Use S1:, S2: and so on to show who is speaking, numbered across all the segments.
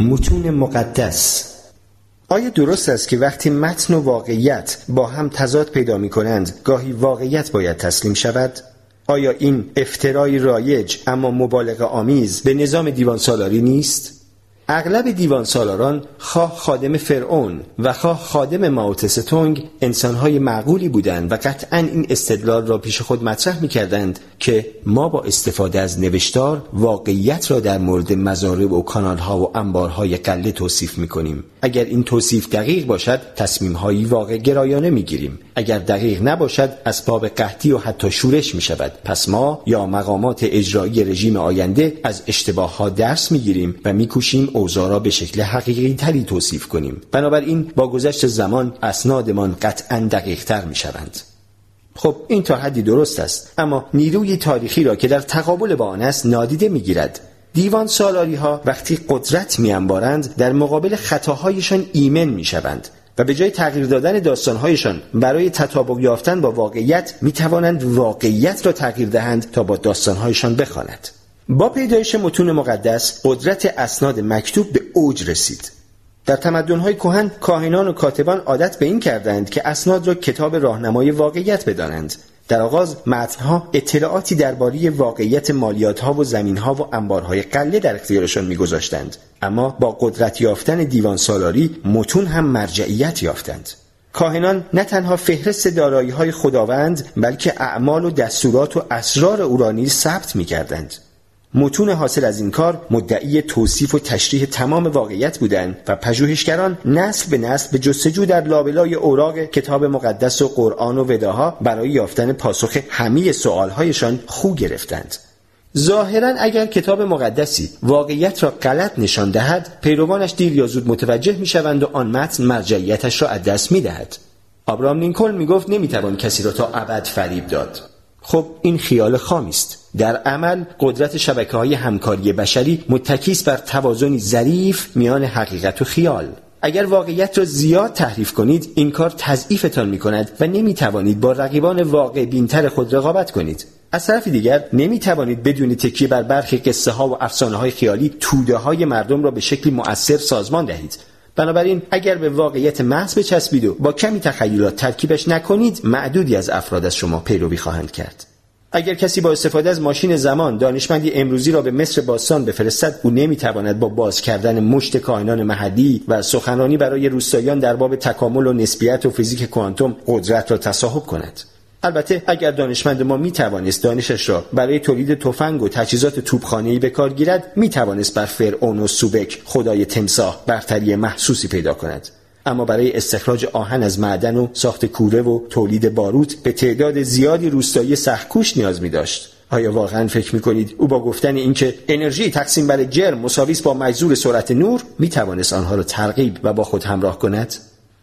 S1: متون مقدس آیا درست است که وقتی متن و واقعیت با هم تضاد پیدا می کنند گاهی واقعیت باید تسلیم شود؟ آیا این افترای رایج اما مبالغه آمیز به نظام دیوان سالاری نیست؟ اغلب دیوان سالاران خواه خادم فرعون و خواه خادم ماوتستونگ انسانهای معقولی بودند و قطعا این استدلال را پیش خود مطرح می کردند که ما با استفاده از نوشتار واقعیت را در مورد مزارب و کانالها و انبارهای قله توصیف می کنیم. اگر این توصیف دقیق باشد تصمیمهایی واقع گرایانه می گیریم. اگر دقیق نباشد اسباب قحطی و حتی شورش می شود. پس ما یا مقامات اجرایی رژیم آینده از اشتباه ها درس می گیریم و می کوشیم اوضاع را به شکل حقیقی تری توصیف کنیم. بنابراین با گذشت زمان اسنادمان قطعا دقیق تر می شوند خب این تا حدی درست است. اما نیروی تاریخی را که در تقابل با آن است نادیده می‌گیرد. دیوان سالاری ها وقتی قدرت میانبارند در مقابل خطاهایشان ایمن می‌شوند و به جای تغییر دادن داستانهایشان برای تطابق یافتن با واقعیت می توانند واقعیت را تغییر دهند تا با داستانهایشان بخواند. با پیدایش متون مقدس قدرت اسناد مکتوب به اوج رسید. در تمدن‌های کهن کاهنان و کاتبان عادت به این کردند که اسناد را کتاب راهنمای واقعیت بدانند. در آغاز متنها اطلاعاتی درباره واقعیت مالیاتها و زمینها و انبارهای قله در اختیارشان میگذاشتند. اما با قدرت یافتن دیوان سالاری متون هم مرجعیت یافتند. کاهنان نه تنها فهرست دارایی های خداوند بلکه اعمال و دستورات و اسرار او ثبت می کردند. متون حاصل از این کار مدعی توصیف و تشریح تمام واقعیت بودند و پژوهشگران نسل به نسل به جستجو در لابلای اوراق کتاب مقدس و قرآن و وداها برای یافتن پاسخ همه سوالهایشان خو گرفتند. ظاهرا اگر کتاب مقدسی واقعیت را غلط نشان دهد پیروانش دیر یا زود متوجه می شوند و آن متن مرجعیتش را از دست می دهد آبرام لینکلن می گفت نمی توان کسی را تا ابد فریب داد. خب این خیال خامی است در عمل قدرت شبکه های همکاری بشری متکیس بر توازنی ظریف میان حقیقت و خیال. اگر واقعیت را زیاد تحریف کنید این کار تضعیفتان می کند و نمی توانید با رقیبان واقع بینتر خود رقابت کنید. از طرف دیگر نمی توانید بدون تکیه بر برخی قصه ها و افسانه های خیالی توده های مردم را به شکلی مؤثر سازمان دهید. بنابراین اگر به واقعیت محض بچسبید و با کمی تخیلات ترکیبش نکنید معدودی از افراد از شما پیروی خواهند کرد. اگر کسی با استفاده از ماشین زمان دانشمندی امروزی را به مصر باستان بفرستد او نمی‌تواند با باز کردن مشت کاهنان محلی و سخنرانی برای روستاییان در باب تکامل و نسبیت و فیزیک کوانتوم قدرت را تصاحب کند. البته اگر دانشمند ما می توانست دانشش را برای تولید تفنگ و تجهیزات توپخانه‌ای به کار گیرد می توانست بر فرعون و سوبک خدای تمساح برتری محسوسی پیدا کند اما برای استخراج آهن از معدن و ساخت کوره و تولید باروت به تعداد زیادی روستایی سخکوش نیاز می داشت. آیا واقعا فکر می کنید او با گفتن اینکه انرژی تقسیم بر جرم مساوی با مجذور سرعت نور می توانست آنها را ترغیب و با خود همراه کند؟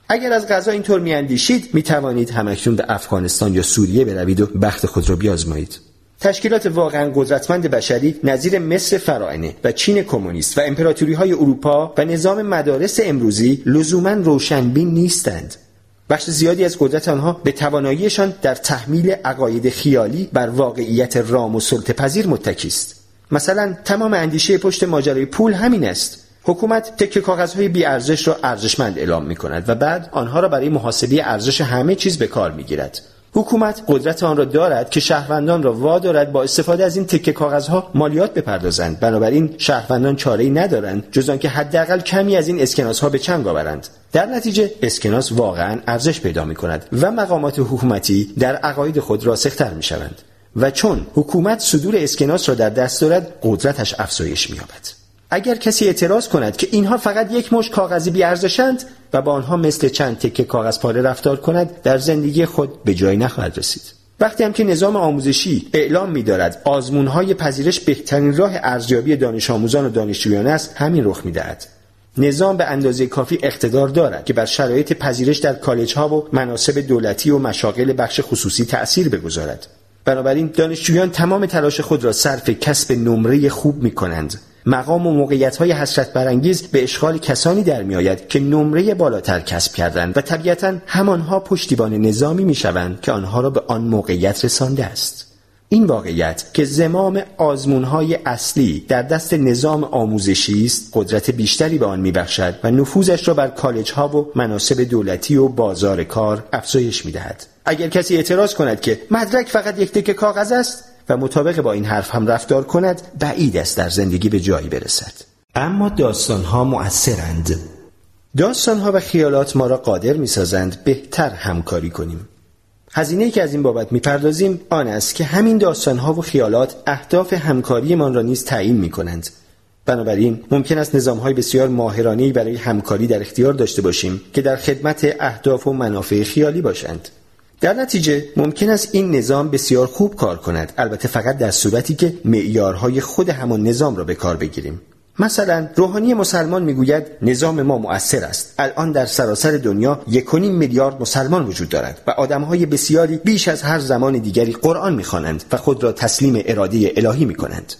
S1: اگر از غذا اینطور میاندیشید می توانید همکنون به افغانستان یا سوریه بروید و بخت خود را بیازمایید. تشکیلات واقعا قدرتمند بشری نظیر مصر فراعنه و چین کمونیست و امپراتوری های اروپا و نظام مدارس امروزی لزوما روشنبین نیستند. بخش زیادی از قدرت آنها به تواناییشان در تحمیل عقاید خیالی بر واقعیت رام و سلطه پذیر متکی است مثلا تمام اندیشه پشت ماجرای پول همین است. حکومت تکه کاغذهای بی ارزش را ارزشمند اعلام می کند و بعد آنها را برای محاسبه ارزش همه چیز به کار می گیرد حکومت قدرت آن را دارد که شهروندان را وادارد با استفاده از این تکه کاغذها مالیات بپردازند. بنابراین شهروندان چاره ای ندارند جز آنکه حداقل کمی از این اسکناس ها به چنگ آورند. در نتیجه اسکناس واقعا ارزش پیدا می کند و مقامات حکومتی در عقاید خود راسختر می شوند و چون حکومت صدور اسکناس را در دست دارد قدرتش افزایش می اگر کسی اعتراض کند که اینها فقط یک مش کاغذی بیارزشند و با آنها مثل چند تکه کاغذ پاره رفتار کند در زندگی خود به جای نخواهد رسید وقتی هم که نظام آموزشی اعلام می دارد آزمون های پذیرش بهترین راه ارزیابی دانش آموزان و دانشجویان است همین رخ می دهد. نظام به اندازه کافی اقتدار دارد که بر شرایط پذیرش در کالج ها و مناسب دولتی و مشاغل بخش خصوصی تأثیر بگذارد. بنابراین دانشجویان تمام تلاش خود را صرف کسب نمره خوب می کنند مقام و موقعیت های حسرت برانگیز به اشغال کسانی در می آید که نمره بالاتر کسب کردند و طبیعتا همانها پشتیبان نظامی می شوند که آنها را به آن موقعیت رسانده است. این واقعیت که زمام آزمونهای اصلی در دست نظام آموزشی است قدرت بیشتری به آن میبخشد و نفوذش را بر کالج ها و مناسب دولتی و بازار کار افزایش می‌دهد. اگر کسی اعتراض کند که مدرک فقط یک تکه کاغذ است و مطابق با این حرف هم رفتار کند بعید است در زندگی به جایی برسد اما داستانها مؤثرند داستانها و خیالات ما را قادر می‌سازند بهتر همکاری کنیم هزینه که از این بابت می‌پردازیم آن است که همین داستانها و خیالات اهداف همکاریمان را نیز تعیین می کنند. بنابراین ممکن است نظامهای بسیار ماهرانه‌ای برای همکاری در اختیار داشته باشیم که در خدمت اهداف و منافع خیالی باشند. در نتیجه ممکن است این نظام بسیار خوب کار کند. البته فقط در صورتی که معیارهای خود همان نظام را به کار بگیریم. مثلا روحانی مسلمان می‌گوید نظام ما مؤثر است. الان در سراسر دنیا یکونیم میلیارد مسلمان وجود دارد و آدمهای بسیاری بیش از هر زمان دیگری قرآن می‌خوانند و خود را تسلیم اراده الهی می‌کنند.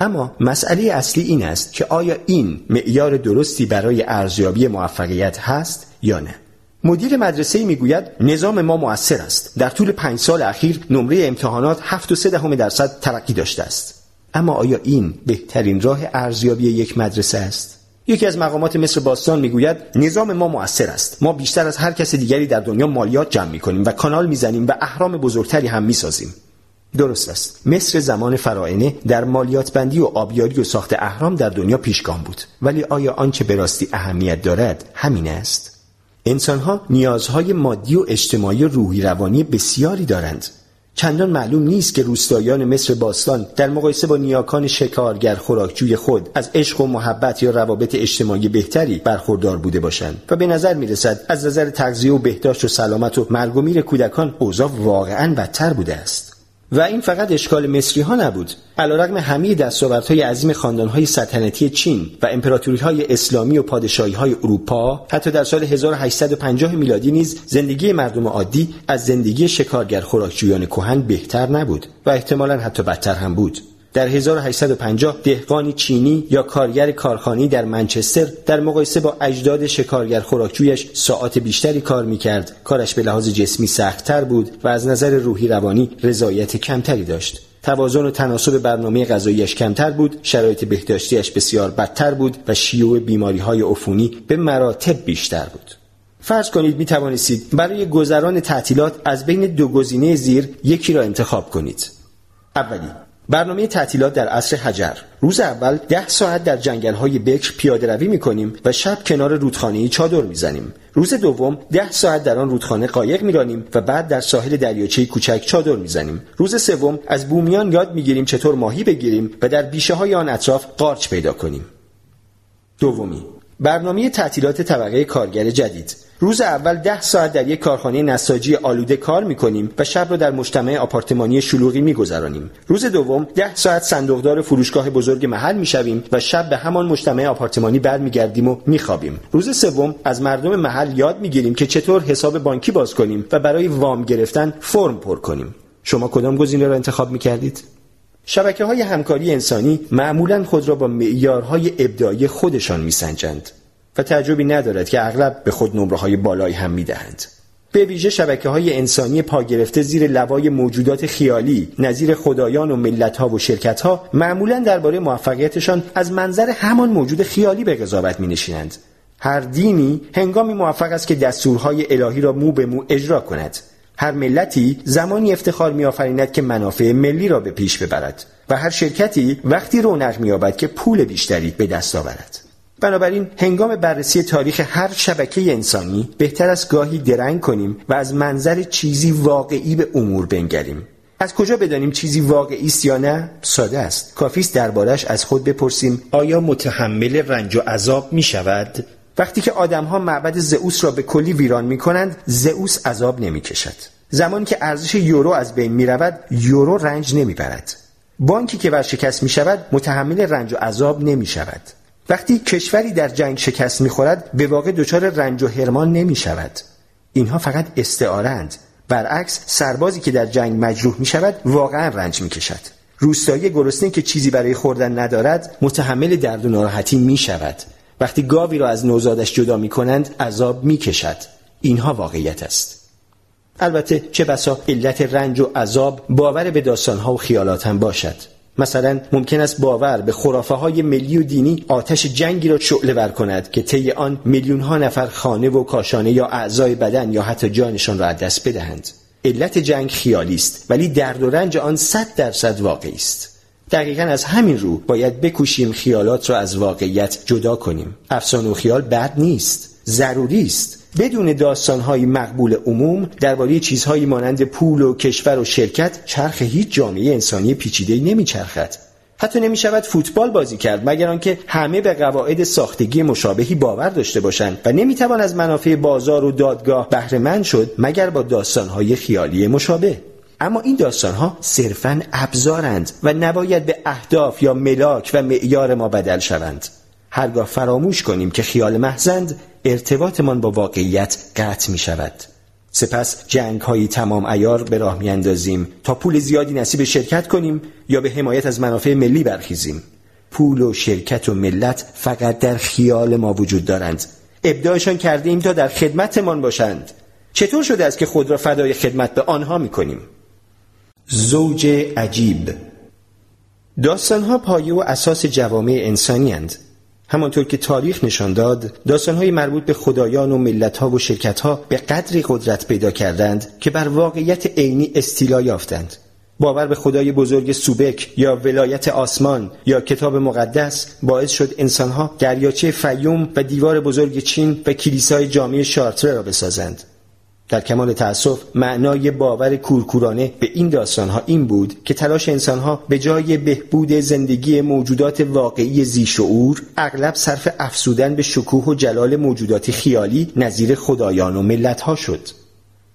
S1: اما مسئله اصلی این است که آیا این معیار درستی برای ارزیابی موفقیت هست یا نه. مدیر مدرسه می‌گوید نظام ما مؤثر است. در طول پنج سال اخیر نمره امتحانات هفت و سه دهم درصد ترقی داشته است. اما آیا این بهترین راه ارزیابی یک مدرسه است؟ یکی از مقامات مصر باستان می‌گوید نظام ما مؤثر است. ما بیشتر از هر کس دیگری در دنیا مالیات جمع می‌کنیم و کانال می‌زنیم و اهرام بزرگتری هم می‌سازیم. درست است. مصر زمان فرائنه در مالیات بندی و آبیاری و ساخت اهرام در دنیا پیشگام بود. ولی آیا آنچه به راستی اهمیت دارد همین است؟ انسانها نیازهای مادی و اجتماعی و روحی روانی بسیاری دارند. چندان معلوم نیست که روستایان مصر باستان در مقایسه با نیاکان شکارگر خوراکجوی خود از عشق و محبت یا روابط اجتماعی بهتری برخوردار بوده باشند و به نظر می رسد از نظر تغذیه و بهداشت و سلامت و مرگ و میر کودکان اوضاع واقعا بدتر بوده است. و این فقط اشکال مصری ها نبود. علیرغم همه دستاوردهای عظیم خاندانهای سلطنتی چین و امپراتوری های اسلامی و پادشاهی های اروپا حتی در سال 1850 میلادی نیز زندگی مردم عادی از زندگی شکارگر خوراکجویان کهن بهتر نبود و احتمالا حتی بدتر هم بود. در 1850 دهقانی چینی یا کارگر کارخانی در منچستر در مقایسه با اجداد شکارگر خوراکجویش ساعات بیشتری کار می‌کرد. کارش به لحاظ جسمی سختتر بود و از نظر روحی روانی رضایت کمتری داشت. توازن و تناسب برنامه غذاییش کمتر بود شرایط بهداشتیش بسیار بدتر بود و شیوع بیماری های عفونی به مراتب بیشتر بود. فرض کنید می توانستید برای گذران تعطیلات از بین دو گزینه زیر یکی را انتخاب کنید. اولی برنامه تعطیلات در عصر حجر. روز اول ده ساعت در جنگل های بکر پیاده روی می کنیم و شب کنار رودخانه چادر می‌زنیم. روز دوم ده ساعت در آن رودخانه قایق میرانیم و بعد در ساحل دریاچه کوچک چادر می‌زنیم. روز سوم از بومیان یاد می‌گیریم چطور ماهی بگیریم و در بیشه های آن اطراف قارچ پیدا کنیم. دومی. برنامه تعطیلات طبقه کارگر جدید. روز اول ده ساعت در یک کارخانه نساجی آلوده کار می‌کنیم و شب را در مجتمع آپارتمانی شلوغی میگذرانیم. روز دوم ده ساعت صندوقدار فروشگاه بزرگ محل می‌شویم و شب به همان مجتمع آپارتمانی برمیگردیم و میخوابیم. روز سوم از مردم محل یاد می‌گیریم که چطور حساب بانکی باز کنیم و برای وام گرفتن فرم پر کنیم. شما کدام گزینه را انتخاب می‌کردید؟ شبکه های همکاری انسانی معمولا خود را با معیارهای ابداعی خودشان میسنجند. و تعجبی ندارد که اغلب به خود نمره های بالایی هم می‌دهند. به ویژه شبکه های انسانی پا گرفته زیر لوای موجودات خیالی نظیر خدایان و ملت ها و شرکت ها معمولا درباره موفقیتشان از منظر همان موجود خیالی به قضاوت می نشینند. هر دینی هنگامی موفق است که دستورهای الهی را مو به مو اجرا کند. هر ملتی زمانی افتخار میآفریند که منافع ملی را به پیش ببرد و هر شرکتی وقتی رونق مییابد که پول بیشتری به دست آورد. بنابراین هنگام بررسی تاریخ هر شبکه انسانی بهتر است گاهی درنگ کنیم و از منظر چیزی واقعی به امور بنگریم. از کجا بدانیم چیزی واقعی است یا نه؟ ساده است. کافی است دربارش از خود بپرسیم. آیا متحمل رنج و عذاب می شود؟ وقتی که آدمها معبد زئوس را به کلی ویران می کنند زئوس عذاب نمی کشد. زمانی که ارزش یورو از بین می رود یورو رنج نمی برد. بانکی که ورشکست می شود متحمل رنج و عذاب نمی شود. وقتی کشوری در جنگ شکست می‌خورد به واقع دچار رنج و هرمان نمی شود اینها فقط استعارند برعکس سربازی که در جنگ مجروح می شود واقعا رنج می کشد روستایی گرسنه که چیزی برای خوردن ندارد متحمل درد و ناراحتی می شود وقتی گاوی را از نوزادش جدا می کنند عذاب می کشد اینها واقعیت است. البته چه بسا علت رنج و عذاب باور به داستانها و خیالات هم باشد. مثلا ممکن است باور به خرافه های ملی و دینی آتش جنگی را شعله ور کند که طی آن میلیون ها نفر خانه و کاشانه یا اعضای بدن یا حتی جانشان را از دست بدهند. علت جنگ خیالی است ولی درد و رنج آن صد درصد واقعی است. دقیقا از همین رو باید بکوشیم خیالات را از واقعیت جدا کنیم. افسانه و خیال بد نیست ضروری است. بدون داستانهای مقبول عموم درباره چیزهایی مانند پول و کشور و شرکت چرخ هیچ جامعه انسانی پیچیده‌ای نمیچرخد. حتی نمی شود فوتبال بازی کرد مگر آنکه همه به قواعد ساختگی مشابهی باور داشته باشند و نمی توان از منافع بازار و دادگاه بهره مند شد مگر با داستانهای خیالی مشابه. اما این داستانها صرفا ابزارند و نباید به اهداف یا ملاک و معیار ما بدل شوند. هرگاه فراموش کنیم که خیال محزند ارتباطمان با واقعیت قطع می شود. سپس جنگ های تمام ایار به راه می اندازیم تا پول زیادی نصیب شرکت کنیم یا به حمایت از منافع ملی برخیزیم. پول و شرکت و ملت فقط در خیال ما وجود دارند. ابداعشان کرده ایم تا در خدمتمان باشند. چطور شده است که خود را فدای خدمت به آنها می کنیم؟ زوج عجیب. داستانها پایه و اساس جوامع انسانی هند. همانطور که تاریخ نشان داد داستانهای مربوط به خدایان و ملتها و شرکتها به قدری قدرت پیدا کردند که بر واقعیت عینی استیلا یافتند. باور به خدای بزرگ سوبک یا ولایت آسمان یا کتاب مقدس باعث شد انسانها دریاچه فیوم و دیوار بزرگ چین و کلیسای جامعه شارتره را بسازند. در کمال تأسف معنای باور کورکورانه به این داستانها این بود که تلاش انسانها به جای بهبود زندگی موجودات واقعی زیشعور اغلب صرف افسودن به شکوه و جلال موجودات خیالی نظیر خدایان و ملتها شد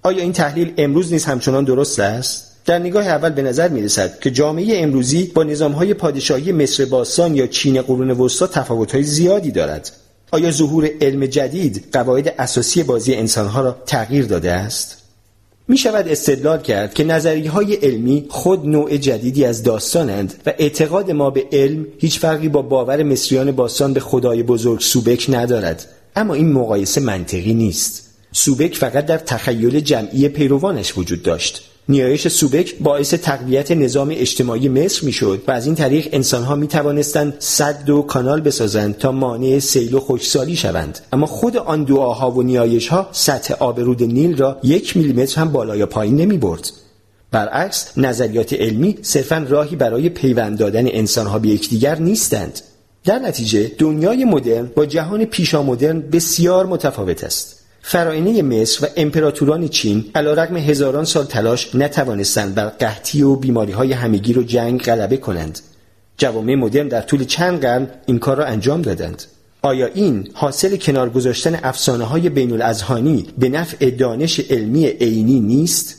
S1: آیا این تحلیل امروز نیز همچنان درست است؟ در نگاه اول به نظر می رسد که جامعه امروزی با نظامهای پادشاهی مصر باستان یا چین قرون وسطا تفاوت‌های زیادی دارد آیا ظهور علم جدید قواعد اساسی بازی انسانها را تغییر داده است؟ می شود استدلال کرد که نظریه های علمی خود نوع جدیدی از داستانند و اعتقاد ما به علم هیچ فرقی با باور مصریان باستان به خدای بزرگ سوبک ندارد. اما این مقایسه منطقی نیست. سوبک فقط در تخیل جمعی پیروانش وجود داشت. نیایش سوبک باعث تقویت نظام اجتماعی مصر می‌شد و از این طریق انسانها می توانستند صد و کانال بسازند تا مانع سیل و خشکسالی شوند. اما خود آن دعاها و نیایش ها سطح آب رود نیل را یک میلیمتر هم بالا یا پایین نمی برد. برعکس نظریات علمی صرفا راهی برای پیوند دادن انسانها به یکدیگر نیستند. در نتیجه دنیای مدرن با جهان پیشا مدرن بسیار متفاوت است. فراینه مصر و امپراتوران چین رقم هزاران سال تلاش نتوانستند بر قحطی و بیماری های همگیر و جنگ غلبه کنند جوامع مدرن در طول چند قرن این کار را انجام دادند آیا این حاصل کنار گذاشتن افسانه های بین الازهانی به نفع دانش علمی عینی نیست؟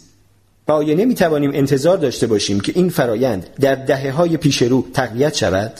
S1: و آیا نمی توانیم انتظار داشته باشیم که این فرایند در دهه های پیش رو تقویت شود؟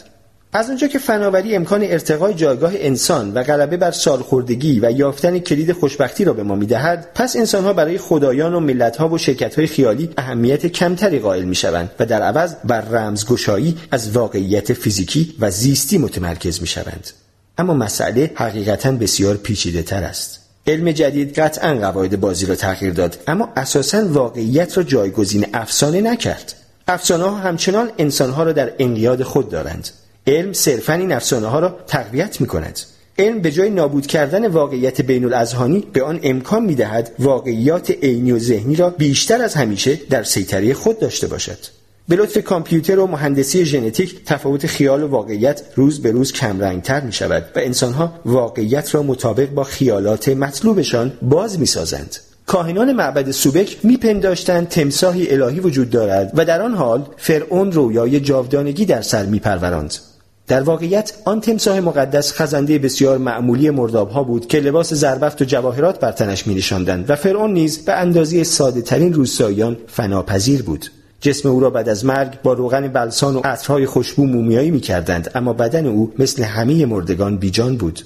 S1: از اونجا که فناوری امکان ارتقای جایگاه انسان و غلبه بر سالخوردگی و یافتن کلید خوشبختی را به ما می‌دهد پس انسانها برای خدایان و ملتها و شرکتهای خیالی اهمیت کمتری قائل می‌شوند و در عوض بر رمزگشایی از واقعیت فیزیکی و زیستی متمرکز می‌شوند. اما مسئله حقیقتا بسیار پیچیده تر است. علم جدید قطعا قواعد بازی را تغییر داد اما اساسا واقعیت را جایگزین افسانه نکرد. افسانه همچنان انسانها را در انقیاد خود دارند. علم صرفا این افسانه ها را تقویت می کند علم به جای نابود کردن واقعیت بین الازهانی به آن امکان می دهد واقعیات عینی و ذهنی را بیشتر از همیشه در سیطره خود داشته باشد. به لطف کامپیوتر و مهندسی ژنتیک تفاوت خیال و واقعیت روز به روز کمرنگتر می شود و انسانها واقعیت را مطابق با خیالات مطلوبشان باز می سازند. کاهنان معبد سوبک میپنداشتند تمساحی الهی وجود دارد و در آن حال فرعون رویای جاودانگی در سر میپروراند. در واقعیت آن تمساه مقدس خزنده بسیار معمولی مردابها بود که لباس زربفت و جواهرات بر تنش می و فرعون نیز به اندازه ساده ترین روستاییان فناپذیر بود. جسم او را بعد از مرگ با روغن بلسان و عطرهای خوشبو مومیایی می کردند اما بدن او مثل همه مردگان بیجان بود.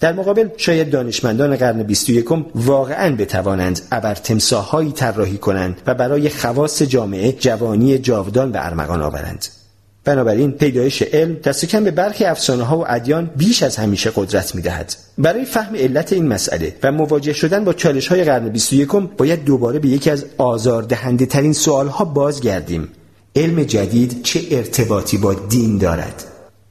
S1: در مقابل شاید دانشمندان قرن 21 واقعا بتوانند ابر تمساهایی طراحی کنند و برای خواص جامعه جوانی جاودان به ارمغان آورند. بنابراین پیدایش علم دست کم به برخی افسانه ها و ادیان بیش از همیشه قدرت می دهد. برای فهم علت این مسئله و مواجه شدن با چالش های قرن 21 باید دوباره به یکی از آزاردهنده ترین سوال ها بازگردیم. علم جدید چه ارتباطی با دین دارد؟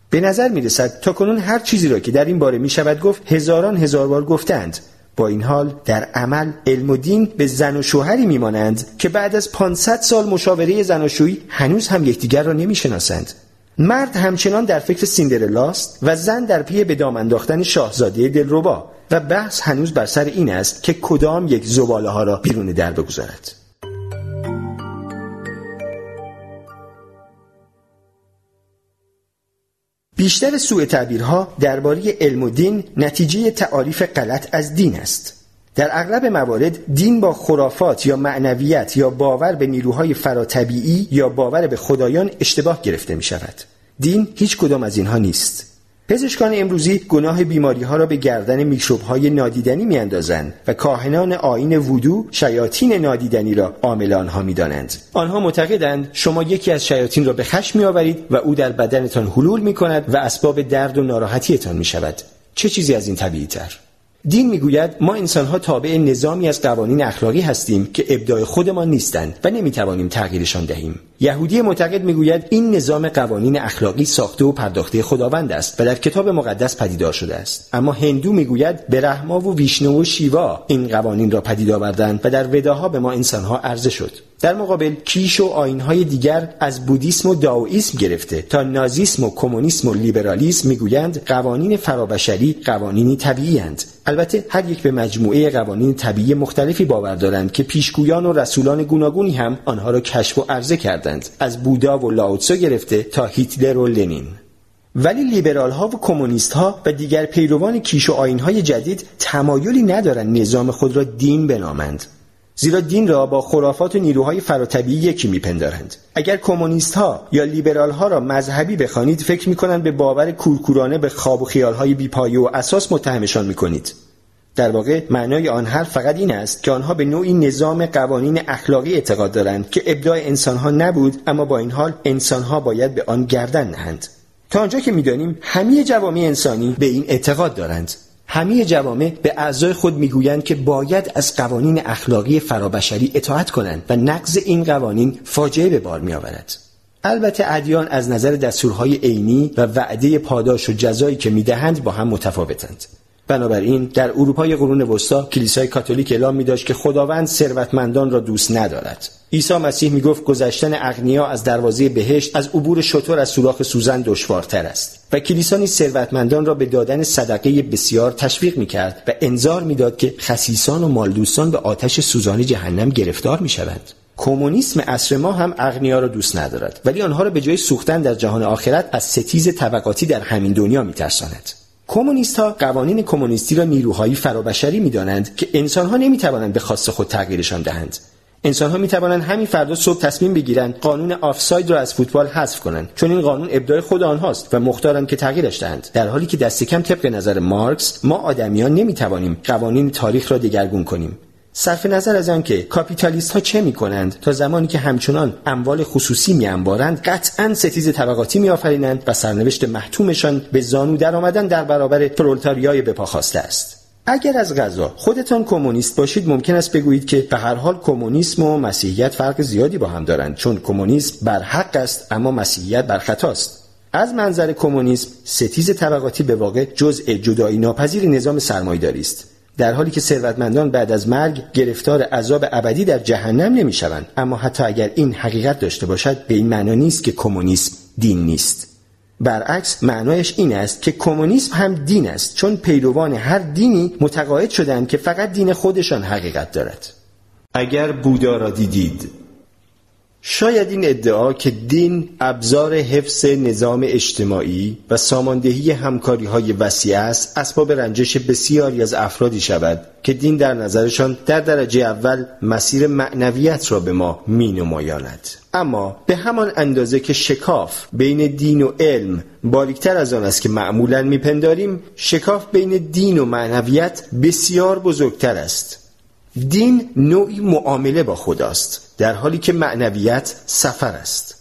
S1: به نظر می رسد تا کنون هر چیزی را که در این باره می شود گفت هزاران هزار بار گفتند با این حال در عمل علم و دین به زن و شوهری میمانند که بعد از 500 سال مشاوره زناشویی هنوز هم یکدیگر را نمی‌شناسند. مرد همچنان در فکر سیندرلاست و زن در پی به دام انداختن شاهزاده دلربا و بحث هنوز بر سر این است که کدام یک زباله ها را بیرون در بگذارد. بیشتر سوء تعبیرها درباره علم و دین نتیجه تعاریف غلط از دین است. در اغلب موارد دین با خرافات یا معنویت یا باور به نیروهای فراتبیعی یا باور به خدایان اشتباه گرفته می شود. دین هیچ کدام از اینها نیست. پزشکان امروزی گناه بیماری ها را به گردن میکروب های نادیدنی میاندازند و کاهنان آین وودو شیاطین نادیدنی را عامل آنها می‌دانند آنها معتقدند شما یکی از شیاطین را به خشم میآورید و او در بدنتان حلول می کند و اسباب درد و ناراحتیتان می شود چه چیزی از این طبیعی تر؟ دین می‌گوید ما انسانها تابع نظامی از قوانین اخلاقی هستیم که ابداع خودمان نیستند و نمی‌توانیم تغییرشان دهیم. یهودی معتقد می‌گوید این نظام قوانین اخلاقی ساخته و پرداخته خداوند است و در کتاب مقدس پدیدار شده است. اما هندو می‌گوید به رحما و ویشنو و شیوا این قوانین را پدید آوردند و در وداها به ما انسانها عرضه شد. در مقابل کیش و آینهای دیگر از بودیسم و داوئیسم گرفته تا نازیسم و کمونیسم و لیبرالیسم می‌گویند قوانین فرابشری قوانینی طبیعی البته هر یک به مجموعه قوانین طبیعی مختلفی باور دارند که پیشگویان و رسولان گوناگونی هم آنها را کشف و عرضه کردند. از بودا و لاوتسو گرفته تا هیتلر و لنین. ولی لیبرال ها و کمونیست ها و دیگر پیروان کیش و آین های جدید تمایلی ندارند نظام خود را دین بنامند. زیرا دین را با خرافات و نیروهای فراتبیعی یکی میپندارند. اگر کمونیست ها یا لیبرال ها را مذهبی بخوانید فکر می‌کنند به باور کورکورانه به خواب و خیال های بیپایه و اساس متهمشان می‌کنید. در واقع معنای آن حرف فقط این است که آنها به نوعی نظام قوانین اخلاقی اعتقاد دارند که ابداع انسانها نبود اما با این حال انسانها باید به آن گردن نهند. تا آنجا که می‌دانیم همه جوامع انسانی به این اعتقاد دارند. همه جوامع به اعضای خود می‌گویند که باید از قوانین اخلاقی فرابشری اطاعت کنند و نقض این قوانین فاجعه به بار میآورد. البته ادیان از نظر دستورهای عینی و وعده پاداش و جزایی که می‌دهند با هم متفاوتند. بنابراین در اروپای قرون وسطا کلیسای کاتولیک اعلام می داشت که خداوند ثروتمندان را دوست ندارد. عیسی مسیح می گفت گذشتن اغنیا از دروازه بهشت از عبور شطور از سوراخ سوزن دشوارتر است و کلیسا نیز ثروتمندان را به دادن صدقه بسیار تشویق می کرد و انظار می‌داد که خسیسان و مالدوستان به آتش سوزان جهنم گرفتار می شوند کمونیسم عصر ما هم اغنیا را دوست ندارد ولی آنها را به جای سوختن در جهان آخرت از ستیز طبقاتی در همین دنیا میترساند. کمونیست ها قوانین کمونیستی را نیروهایی فرابشری می‌دانند که انسانها نمی‌توانند به خواست خود تغییرشان دهند. انسان ها می توانند همین فردا صبح تصمیم بگیرند قانون آفساید را از فوتبال حذف کنند. چون این قانون ابداع خود آنهاست و مختارند که تغییرش دهند. در حالی که دست کم طبق نظر مارکس ما آدمیان نمی توانیم قوانین تاریخ را دگرگون کنیم. صرف نظر از آنکه کاپیتالیست ها چه می کنند تا زمانی که همچنان اموال خصوصی می انبارند قطعا ستیز طبقاتی می آفرینند و سرنوشت محتومشان به زانو در آمدن در برابر پرولتاریای بپا خاسته است. اگر از غذا خودتان کمونیست باشید ممکن است بگویید که به هر حال کمونیسم و مسیحیت فرق زیادی با هم دارند چون کمونیسم بر حق است اما مسیحیت بر خطاست از منظر کمونیسم ستیز طبقاتی به واقع جزء جدایی ناپذیر نظام سرمایه‌داری است. در حالی که ثروتمندان بعد از مرگ گرفتار عذاب ابدی در جهنم نمی‌شوند. اما حتی اگر این حقیقت داشته باشد به این معنا نیست که کمونیسم دین نیست. برعکس معنایش این است که کمونیسم هم دین است چون پیروان هر دینی متقاعد شدند که فقط دین خودشان حقیقت دارد. اگر بودا را دیدید شاید این ادعا که دین ابزار حفظ نظام اجتماعی و ساماندهی همکاری های وسیع است اسباب رنجش بسیاری از افرادی شود که دین در نظرشان در درجه اول مسیر معنویت را به ما می نمایاند. اما به همان اندازه که شکاف بین دین و علم باریکتر از آن است که معمولا میپنداریم شکاف بین دین و معنویت بسیار بزرگتر است دین نوعی معامله با خداست در حالی که معنویت سفر است.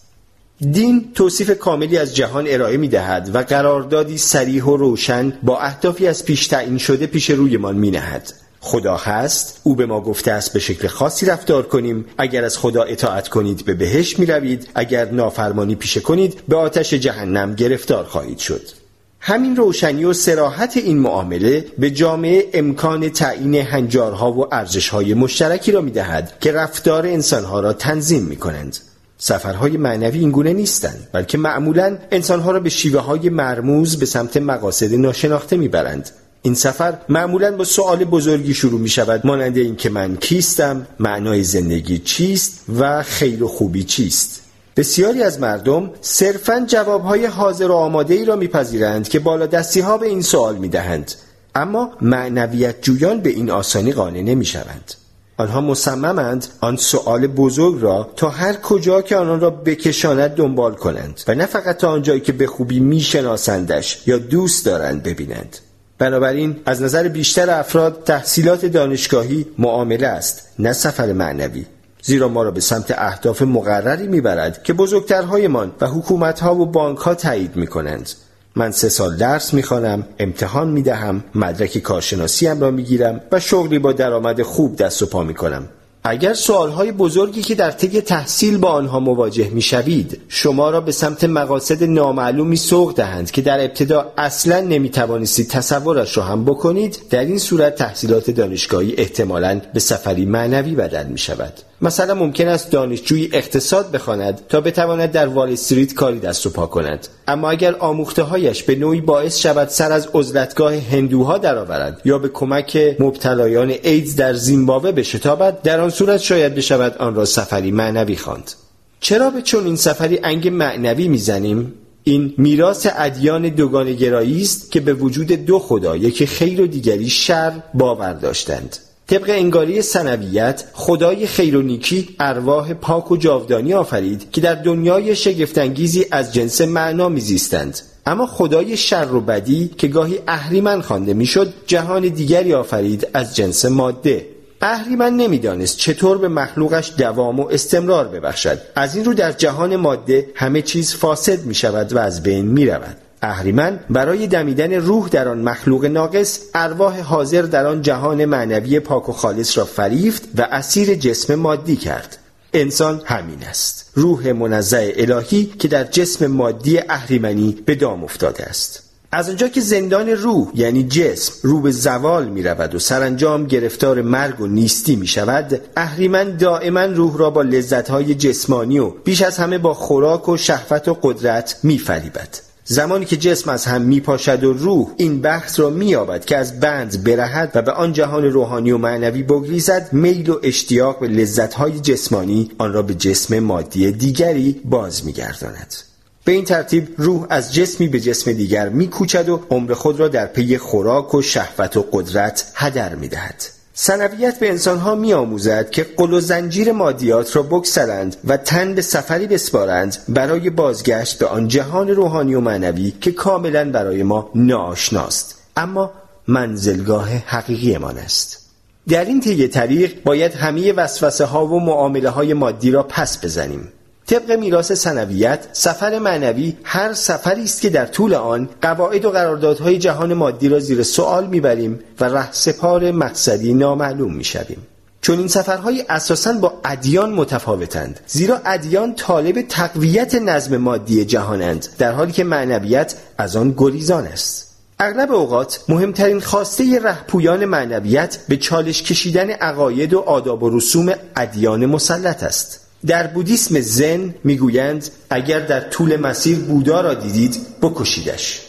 S1: دین توصیف کاملی از جهان ارائه می دهد و قراردادی سریح و روشن با اهدافی از پیش تعیین شده پیش رویمان می نهد. خدا هست او به ما گفته است به شکل خاصی رفتار کنیم. اگر از خدا اطاعت کنید به بهشت می روید اگر نافرمانی پیشه کنید به آتش جهنم گرفتار خواهید شد. همین روشنی و سراحت این معامله به جامعه امکان تعیین هنجارها و ارزشهای مشترکی را می دهد که رفتار انسانها را تنظیم می کنند سفرهای معنوی اینگونه نیستند بلکه معمولا انسانها را به شیوه های مرموز به سمت مقاصد ناشناخته می‌برند. این سفر معمولا با سوال بزرگی شروع می شود مانند اینکه من کیستم معنای زندگی چیست و خیر و خوبی چیست. بسیاری از مردم صرفا جوابهای حاضر و آماده ای را میپذیرند که بالا دستی ها به این سوال می دهند. اما معنویت جویان به این آسانی قانع نمی شوند. آنها مصممند آن سؤال بزرگ را تا هر کجا که آنان را بکشاند دنبال کنند و نه فقط تا آنجایی که به خوبی میشناسندش یا دوست دارند ببینند بنابراین از نظر بیشتر افراد تحصیلات دانشگاهی معامله است نه سفر معنوی زیرا ما را به سمت اهداف مقرری می‌برد که بزرگترهایمان و حکومتها و بانکها تایید می‌کنند. من سه سال درس می‌خوانم امتحان می‌دهم مدرک کارشناسیم را می‌گیرم و شغلی با درآمد خوب دست و پا می‌کنم. اگر سوالهای بزرگی که در طی تحصیل با آنها مواجه می‌شوید شما را به سمت مقاصد نامعلومی سوق دهند که در ابتدا اصلا نمی‌توانستید تصورش را هم بکنید در این صورت تحصیلات دانشگاهی احتمالا به سفری معنوی بدل می شود مثلا ممکن است دانشجوی اقتصاد بخواند تا بتواند در وال استریت کاری دست و پا کند. اما اگر آموخته هایش به نوعی باعث شود سر از عزلتگاه هندوها درآورد یا به کمک مبتلایان ایدز در زیمبابوه بشتابد در آن صورت شاید بشود آن را سفری معنوی خواند. چرا به چون این سفری انگ معنوی می‌زنیم؟ این میراث ادیان دوگانگرایی است که به وجود دو خدا یکی خیر و دیگری شر باور داشتند. طبق انگاری سنویت خدای خیر و نیکی ارواح پاک و جاودانی آفرید که در دنیای شگفتانگیزی از جنس معنا میزیستند. اما خدای شر و بدی که گاهی اهریمن خوانده می‌شد جهان دیگری آفرید از جنس ماده. اهریمن نمی‌دانست چطور به مخلوقش دوام و استمرار ببخشد. از این رو در جهان ماده همه چیز فاسد می شود و از بین می رود اهریمن برای دمیدن روح در آن مخلوق ناقص ارواح حاضر در آن جهان معنوی پاک و خالص را فریفت و اسیر جسم مادی کرد. انسان همین است. روح منزع الهی که در جسم مادی اهریمنی به دام افتاده است. از آنجا که زندان روح یعنی جسم رو به زوال می رود و سرانجام گرفتار مرگ و نیستی می شود اهریمن دائما روح را با لذتهای جسمانی و بیش از همه با خوراک و شهوت و قدرت می فریبد. زمانی که جسم از هم می پاشد و روح این بحث را مییابد که از بند برهد و به آن جهان روحانی و معنوی بگریزد میل و اشتیاق به لذتهای جسمانی آن را به جسم مادی دیگری باز میگرداند. به این ترتیب روح از جسمی به جسم دیگر میکوچد و عمر خود را در پی خوراک و شهوت و قدرت هدر می‌دهد. سنویت به انسانها می آموزد که قل و زنجیر مادیات را بکسلند و تن به سفری بسپارند برای بازگشت به آن جهان روحانی و معنوی که کاملا برای ما ناآشناست. اما منزلگاه حقیقیمان است در این طی طریق باید همه وسوسه ها و معامله های مادی را پس بزنیم. طبق میراث سنویت سفر معنوی هر سفری است که در طول آن قواعد و قراردادهای جهان مادی را زیر سوال می‌بریم و رهسپار مقصدی نامعلوم می‌شویم. چون این سفرهای اساسا با ادیان متفاوتند زیرا ادیان طالب تقویت نظم مادی جهانند در حالی که معنویت از آن گریزان است. اغلب اوقات مهمترین خواسته رهپویان معنویت به چالش کشیدن عقاید و آداب و رسوم ادیان مسلط است. در بودیسم زن می‌گویند اگر در طول مسیر بودا را دیدید بکشیدش.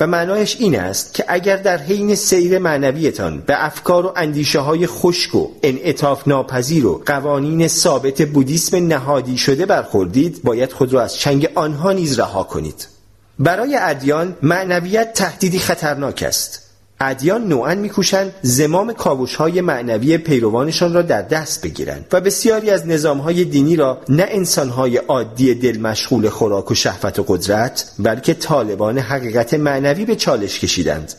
S1: و معنایش این است که اگر در حین سیر معنویتان به افکار و اندیشه های خشک و انعطاف ناپذیر و قوانین ثابت بودیسم نهادی شده برخوردید باید خود را از چنگ آنها نیز رها کنید. برای ادیان معنویت تهدیدی خطرناک است. ادیان نوعا میکوشند زمام کاوش های معنوی پیروانشان را در دست بگیرند و بسیاری از نظام های دینی را نه انسان های عادی دل مشغول خوراک و شهوت و قدرت بلکه طالبان حقیقت معنوی به چالش کشیدند.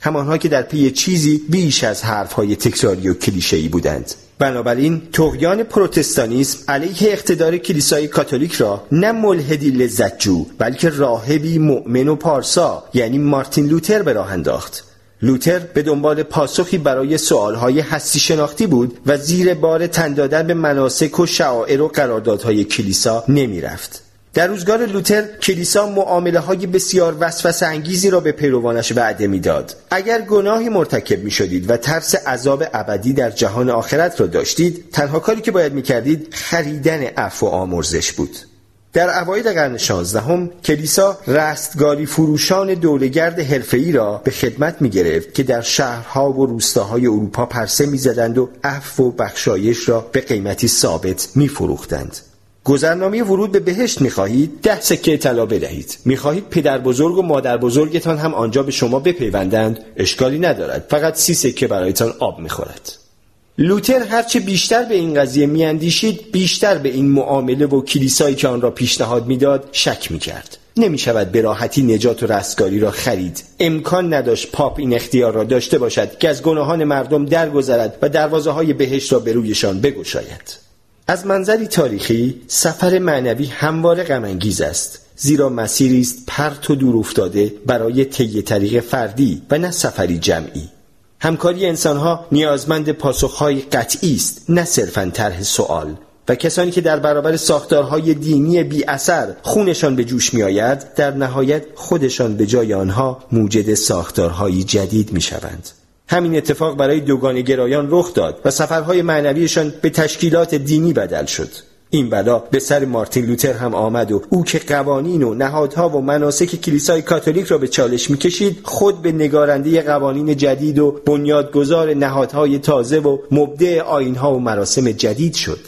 S1: همانها که در پی چیزی بیش از حرفهای تکراری و کلیشه‌ای بودند. بنابراین تغیان پروتستانیسم علیه اقتدار کلیسای کاتولیک را نه ملحدی لذتجو بلکه راهبی مؤمن و پارسا یعنی مارتین لوتر به راه انداخت. لوتر به دنبال پاسخی برای سوالهای هستی شناختی بود و زیر بار تن دادن به مناسک و شعائر و قراردادهای کلیسا نمی رفت. در روزگار لوتر کلیسا معامله های بسیار وسوسه انگیزی را به پیروانش وعده می‌داد. اگر گناهی مرتکب می شدید و ترس عذاب ابدی در جهان آخرت را داشتید تنها کاری که باید می کردید خریدن عفو و آمرزش بود. در اوایل قرن شانزدهم کلیسا رستگاری فروشان دورگرد حرفه‌ای را به خدمت می گرفت که در شهرها و روستاهای اروپا پرسه می‌زدند و عفو و بخشایش را به قیمتی ثابت می فروختند. گذرنامه ورود به بهشت می‌خواهید؟ ده سکه طلا بدهید. می‌خواهید پدر بزرگ و مادر بزرگتان هم آنجا به شما بپیوندند. اشکالی ندارد. فقط سی سکه برایتان آب می‌خورد. لوتر هرچه بیشتر به این قضیه میاندیشید بیشتر به این معامله و کلیسایی که آن را پیشنهاد می‌داد شک می‌کرد. نمی شود به راحتی نجات و رستگاری را خرید. امکان نداشت پاپ این اختیار را داشته باشد که از گناهان مردم درگذرد و دروازه های بهشت را به رویشان بگشاید. از منظری تاریخی سفر معنوی همواره غمانگیز است. زیرا مسیری است پرت و دور افتاده برای طی طریق فردی و نه سفری جمعی. همکاری انسانها نیازمند پاسخهای قطعی است نه صرفا طرح سوال و کسانی که در برابر ساختارهای دینی بی اثر خونشان به جوش می آید در نهایت خودشان به جای آنها موجد ساختارهایی جدید می شوند. همین اتفاق برای دوگانه گرایان رخ داد و سفرهای معنویشان به تشکیلات دینی بدل شد این بلا به سر مارتین لوتر هم آمد و او که قوانین و نهادها و مناسک کلیسای کاتولیک را به چالش می‌کشید خود به نگارنده قوانین جدید و بنیادگذار نهادهای تازه و مبدع آینها و مراسم جدید شد.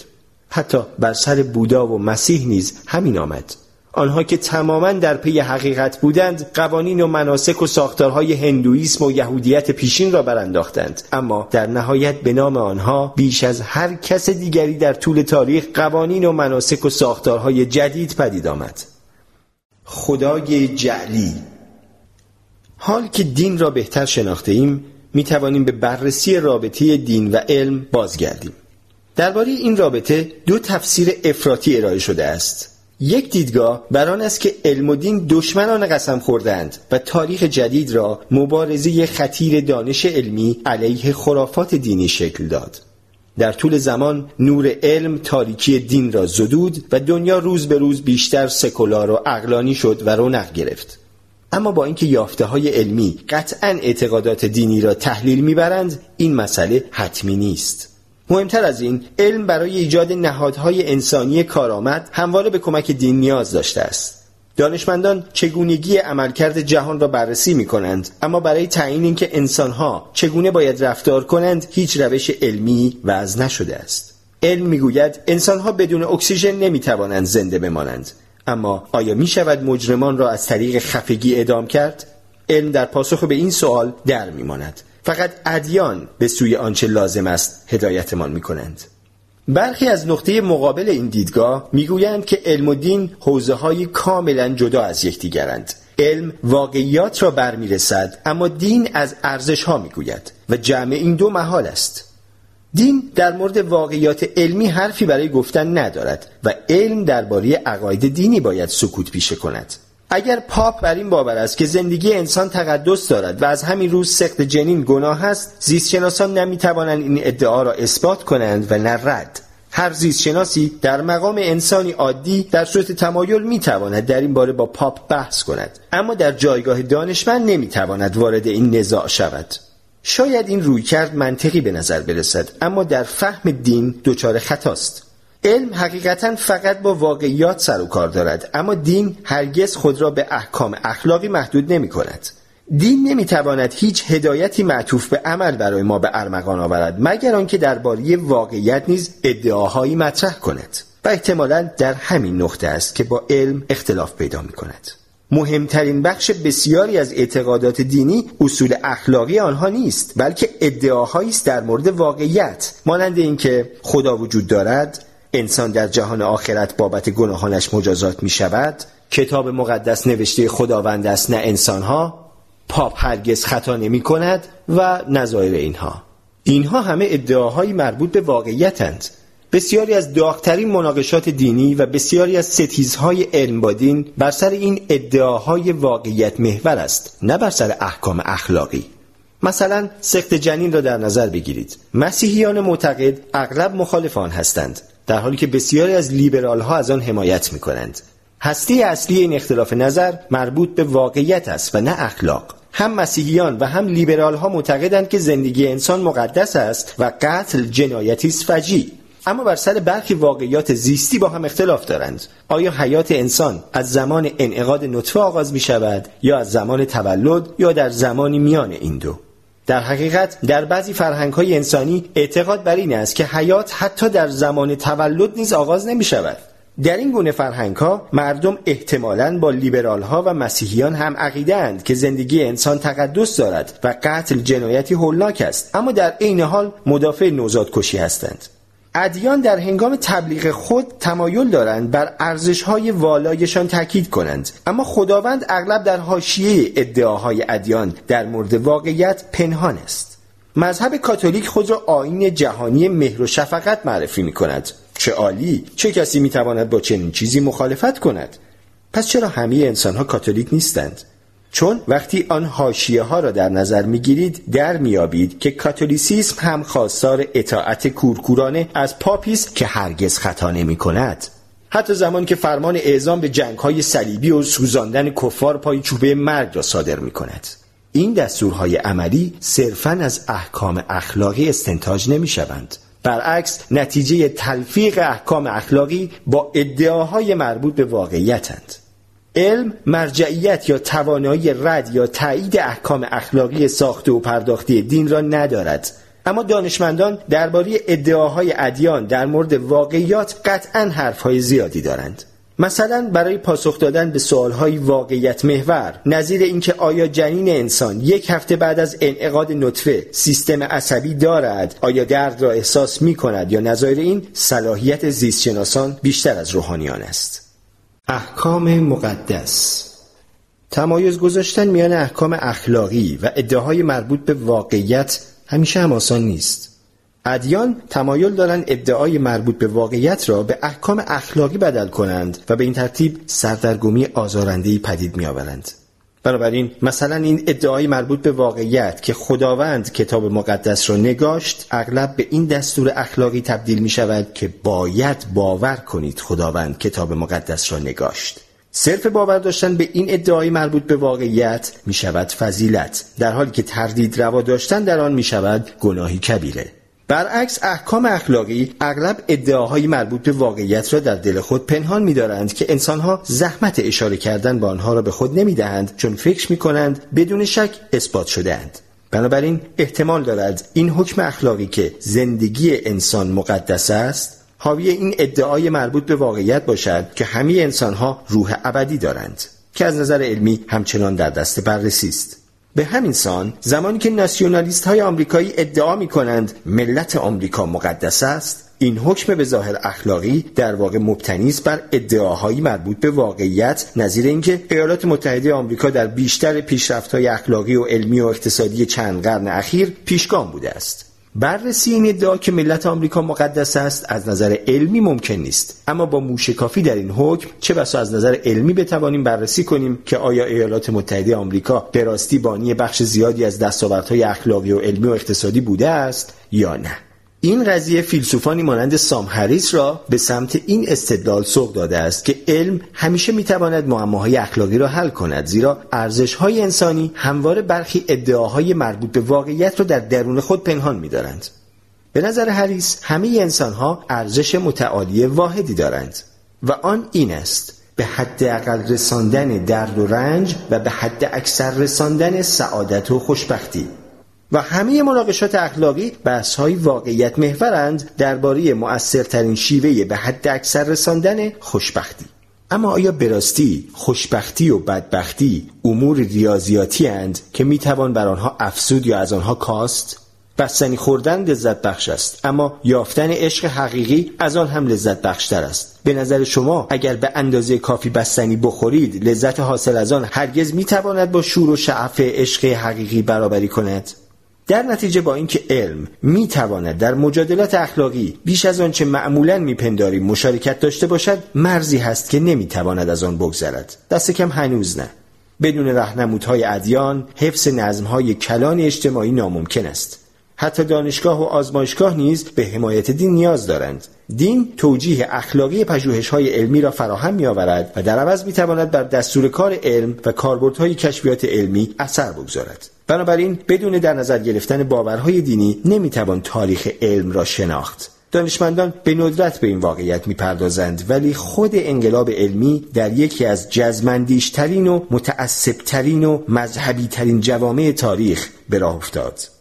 S1: حتی بر سر بودا و مسیح نیز همین آمد. آنها که تماما در پی حقیقت بودند قوانین و مناسک و ساختارهای هندویسم و یهودیت پیشین را برانداختند. اما در نهایت به نام آنها بیش از هر کس دیگری در طول تاریخ قوانین و مناسک و ساختارهای جدید پدید آمد. خدای جعلی. حال که دین را بهتر شناخته ایم می توانیم به بررسی رابطه دین و علم بازگردیم. درباره این رابطه دو تفسیر افراطی ارائه شده است. یک دیدگاه بر آن است که علم و دین دشمنان قسم خوردند و تاریخ جدید را مبارزه خطیر دانش علمی علیه خرافات دینی شکل داد. در طول زمان نور علم تاریکی دین را زدود و دنیا روز به روز بیشتر سکولار و اقلانی شد و رونق گرفت. اما با اینکه یافته های علمی قطعا اعتقادات دینی را تحلیل می‌برند این مسئله حتمی نیست. مهمتر از این علم برای ایجاد نهادهای انسانی کارآمد همواره به کمک دین نیاز داشته است. دانشمندان چگونگی عملکرد جهان را بررسی می کنند اما برای تعیین اینکه انسانها چگونه باید رفتار کنند هیچ روش علمی وضع نشده است. علم می‌گوید انسانها بدون اکسیژن نمی توانند زنده بمانند. اما آیا می شود مجرمان را از طریق خفگی اعدام کرد؟ علم در پاسخ به این سوال در میماند. فقط ادیان به سوی آنچه لازم است هدایتمان می کنند. برخی از نقطه مقابل این دیدگاه می‌گویند که علم و دین حوزه های کاملا جدا از یکدیگرند. علم واقعیات را برمیرسد اما دین از ارزش ها می‌گوید و جمع این دو محال است. دین در مورد واقعیات علمی حرفی برای گفتن ندارد و علم درباره عقاید دینی باید سکوت پیشه کند. اگر پاپ بر این باور است که زندگی انسان تقدس دارد و از همین روز سخت جنین گناه است زیستشناسان نمی‌توانند این ادعا را اثبات کنند و نه رد. هر زیستشناسی در مقام انسانی عادی در صورت تمایل می‌تواند در این باره با پاپ بحث کند اما در جایگاه دانشمند نمی‌تواند وارد این نزاع شود. شاید این رویکرد منطقی به نظر برسد اما در فهم دین دچار خطاست. علم حقیقتا فقط با واقعیات سر و کار دارد اما دین هرگز خود را به احکام اخلاقی محدود نمی کند دین نمی‌تواند هیچ هدایتی معطوف به عمل برای ما به ارمغان آورد مگر آنکه درباره واقعیت نیز ادعاهایی مطرح کند. و احتمالا در همین نقطه است که با علم اختلاف پیدا می کند مهمترین بخش بسیاری از اعتقادات دینی اصول اخلاقی آنها نیست بلکه ادعاهایی است در مورد واقعیت مانند اینکه خدا وجود دارد انسان در جهان آخرت بابت گناهانش مجازات می شود. کتاب مقدس نوشته خداوند است نه انسانها. پاپ هرگز خطا نمی کند و نظایر اینها. اینها همه ادعاهایی مربوط به واقعیتند. بسیاری از داغترین مناقشات دینی و بسیاری از ستیزهای علم با دین بر سر این ادعاهای واقعیت محور است نه بر سر احکام اخلاقی. مثلا سخت جنین را در نظر بگیرید. مسیحیان معتقد اغلب مخالفان هستند. در حالی که بسیاری از لیبرال ها از آن حمایت می کنند هستی اصلی این اختلاف نظر مربوط به واقعیت است و نه اخلاق. هم مسیحیان و هم لیبرال ها معتقدند که زندگی انسان مقدس است و قتل جنایتی است فجی اما بر سر برخی واقعیات زیستی با هم اختلاف دارند. آیا حیات انسان از زمان انعقاد نطفه آغاز می شود یا از زمان تولد یا در زمانی میان این دو؟ در حقیقت در بعضی فرهنگ های انسانی اعتقاد بر این است که حیات حتی در زمان تولد نیز آغاز نمی شود در این گونه فرهنگ ها مردم احتمالاً با لیبرال ها و مسیحیان هم عقیده اند که زندگی انسان تقدس دارد و قتل جنایتی هولناک است. اما در عین حال مدافع نوزاد کشی هستند. ادیان در هنگام تبلیغ خود تمایل دارند بر ارزش‌های والایشان تاکید کنند. اما خداوند اغلب در حاشیه ادعاهای ادیان در مورد واقعیت پنهان است. مذهب کاتولیک خود را آین جهانی مهر و شفقت معرفی می کند چه عالی! چه کسی می تواند با چنین چیزی مخالفت کند؟ پس چرا همه انسان ها کاتولیک نیستند؟ چون وقتی آن حاشیه ها را در نظر می گیرید در میابید که کاتولیسیسم هم خواستار اطاعت کورکورانه از پاپیست که هرگز خطا نمی کند حتی زمانی که فرمان اعزام به جنگ های صلیبی و سوزاندن کفار پای چوبه مرگ را صادر می کند این دستورهای عملی صرفا از احکام اخلاقی استنتاج نمی شوند برعکس نتیجه تلفیق احکام اخلاقی با ادعاهای مربوط به واقعیتند. علم مرجعیت یا توانایی رد یا تایید احکام اخلاقی ساخته و پرداختی دین را ندارد. اما دانشمندان درباره ادعاهای ادیان در مورد واقعیات قطعا حرفهای زیادی دارند. مثلا برای پاسخ دادن به سوالهای واقعیت محور نظیر اینکه آیا جنین انسان یک هفته بعد از انعقاد نطفه سیستم عصبی دارد آیا درد را احساس می کند یا نظایر این صلاحیت زیستشناسان بیشتر از روحانیان است. احکام مقدس. تمایز گذاشتن میان احکام اخلاقی و ادعاهای مربوط به واقعیت همیشه هم آسان نیست. ادیان تمایل دارند ادعای مربوط به واقعیت را به احکام اخلاقی بدل کنند و به این ترتیب سردرگمی آزارندهی پدید میآورند. بنابراین مثلا این ادعای مربوط به واقعیت که خداوند کتاب مقدس را نگاشت اغلب به این دستور اخلاقی تبدیل می شود که باید باور کنید خداوند کتاب مقدس را نگاشت. صرف باور داشتن به این ادعای مربوط به واقعیت می شود فضیلت. در حالی که تردید روا داشتن در آن می شود گناهی کبیره. برعکس احکام اخلاقی اغلب ادعاهای مربوط به واقعیت را در دل خود پنهان می‌دارند که انسانها زحمت اشاره کردن به آنها را به خود نمی‌دهند چون فکر می کنند بدون شک اثبات شدهاند. بنابراین احتمال دارد این حکم اخلاقی که زندگی انسان مقدس است حاوی این ادعای مربوط به واقعیت باشد که همه انسانها روح ابدی دارند که از نظر علمی همچنان در دست بررسی است. به همین سان زمانی که ناسیونالیست های آمریکایی ادعا می کنند ملت آمریکا مقدس است این حکم به ظاهر اخلاقی در واقع مبتنی است بر ادعاهایی مربوط به واقعیت نظیر اینکه ایالات متحده آمریکا در بیشتر پیشرفت‌های اخلاقی و علمی و اقتصادی چند قرن اخیر پیشگام بوده است. بررسی این ادعا که ملت آمریکا مقدس است از نظر علمی ممکن نیست. اما با موشکافی در این حکم چه بسا از نظر علمی بتوانیم بررسی کنیم که آیا ایالات متحده آمریکا به راستی بانی بخش زیادی از دستاوردهای اخلاقی و علمی و اقتصادی بوده است یا نه. این قضیه فیلسوفانی مانند سام هریس را به سمت این استدلال سوق داده است که علم همیشه می‌تواند معماهای اخلاقی را حل کند زیرا ارزشهای انسانی همواره برخی ادعاهای مربوط به واقعیت را در درون خود پنهان میدارند. به نظر هریس همه انسانها ارزش متعالی واحدی دارند و آن این است به حد اقل رساندن درد و رنج و به حد اکثر رساندن سعادت و خوشبختی. و همه مناقشات اخلاقی بحث های واقعیت محورند درباره مؤثرترین شیوه به حد اکثر رساندن خوشبختی. اما آیا براستی خوشبختی و بدبختی امور ریاضیاتی اند که می‌توان بر آنها افسود یا از آنها کاست؟ بستنی خوردن لذت بخش است اما یافتن عشق حقیقی از آن هم لذت بخشتر است. به نظر شما اگر به اندازه کافی بستنی بخورید لذت حاصل از آن هرگز می‌تواند با شور و شعف عشق حقیقی برابری کند؟ در نتیجه با اینکه علم می تواند در مجادلات اخلاقی بیش از آنچه معمولا میپنداریم مشارکت داشته باشد مرزی هست که نمی تواند از آن بگذرد. دست کم هنوز نه. بدون رهنمودهای ادیان حفظ نظمهای کلان اجتماعی ناممکن است. حتی دانشگاه و آزمایشگاه نیز به حمایت دین نیاز دارند. دین توجیه اخلاقی های علمی را فراهم می آورد و در عوض می تواند بر دستور کار علم و کاربردهای کشفیات علمی اثر بگذارد. بنابراین بدون در نظر گرفتن باورهای دینی نمی توان تاریخ علم را شناخت. دانشمندان به ندرت به این واقعیت می‌پردازند ولی خود انقلاب علمی در یکی از جزمندیشترین و متعصبترین و مذهبیترین جوامع تاریخ به راه افتاد.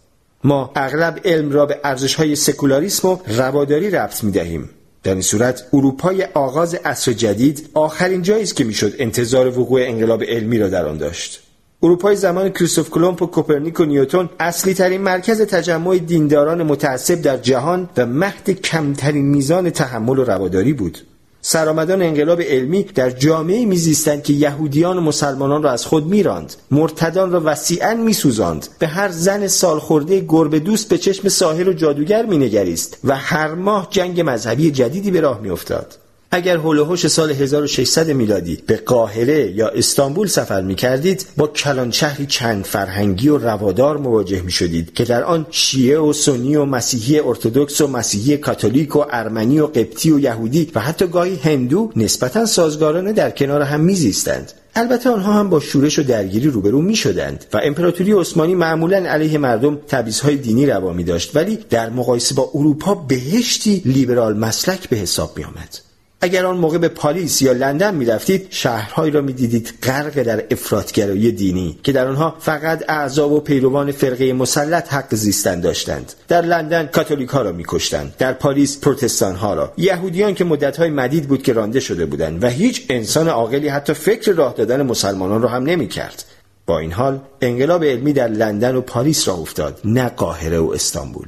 S1: ما اغلب علم را به های سکولاریسم و رواداری ربط می دهیم. در این صورت اروپای آغاز عصر جدید آخرین جایی است که می‌شد انتظار وقوع انقلاب علمی را در آن داشت اروپای زمان کریستوف کلمپ و کوپرنیک و نیوتن اصلی ترین مرکز تجمع دینداران متعصب در جهان و مهد کمترین میزان تحمل و رواداری بود سرآمدان انقلاب علمی در جامعه میزیستند که یهودیان و مسلمانان را از خود میراند. مرتدان را وسیعا میسوزاند. به هر زن سالخورده گربه دوست به چشم ساحر و جادوگر مینگریست و هر ماه جنگ مذهبی جدیدی به راه میافتاد. اگر هلوهوش سال 1600 میلادی به قاهره یا استانبول سفر می کردید با کلان شهری چند فرهنگی و روادار مواجه می شدید که در آن شیعه و سنی و مسیحی ارتودکس و مسیحی کاتولیک و ارمنی و قبطی و یهودی و حتی گاهی هندو نسبتا سازگارانه در کنار هم میزیستند البته آنها هم با شورش و درگیری روبرو می شدند و امپراتوری عثمانی معمولا علیه مردم تبعیضهای دینی روا می داشت ولی در مقایسه با اروپا بهشتی لیبرال مسلک به حساب می آمد. اگر آن موقع به پاریس یا لندن می‌رفتید شهرهایی را می‌دیدید غرق در افراطگرایی دینی که در آنها فقط اعضا و پیروان فرقه مسلط حق زیستن داشتند. در لندن کاتولیک ها را میکشتند. در پاریس پروتستان ها را. یهودیان که مدت های مدید بود که رانده شده بودند و هیچ انسان عاقلی حتی فکر راه دادن مسلمانان را هم نمی‌کرد. با این حال انقلاب علمی در لندن و پاریس را افتاد نه قاهره و استانبول.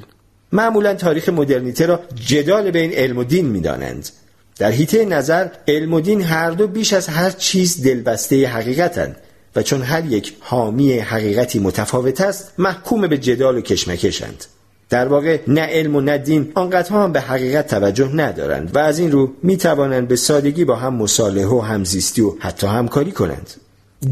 S1: معمولا تاریخ مدرنیته را جدال بین علم و دین می‌دانند. در حیطه نظر علم و دین هر دو بیش از هر چیز دلبسته حقیقتند و چون هر یک حامی حقیقتی متفاوت است محکوم به جدال و کشمکشند. در واقع نه علم و نه دین آنقدرها هم به حقیقت توجه ندارند و از این رو می توانند به سادگی با هم مصالحه و همزیستی و حتی همکاری کنند.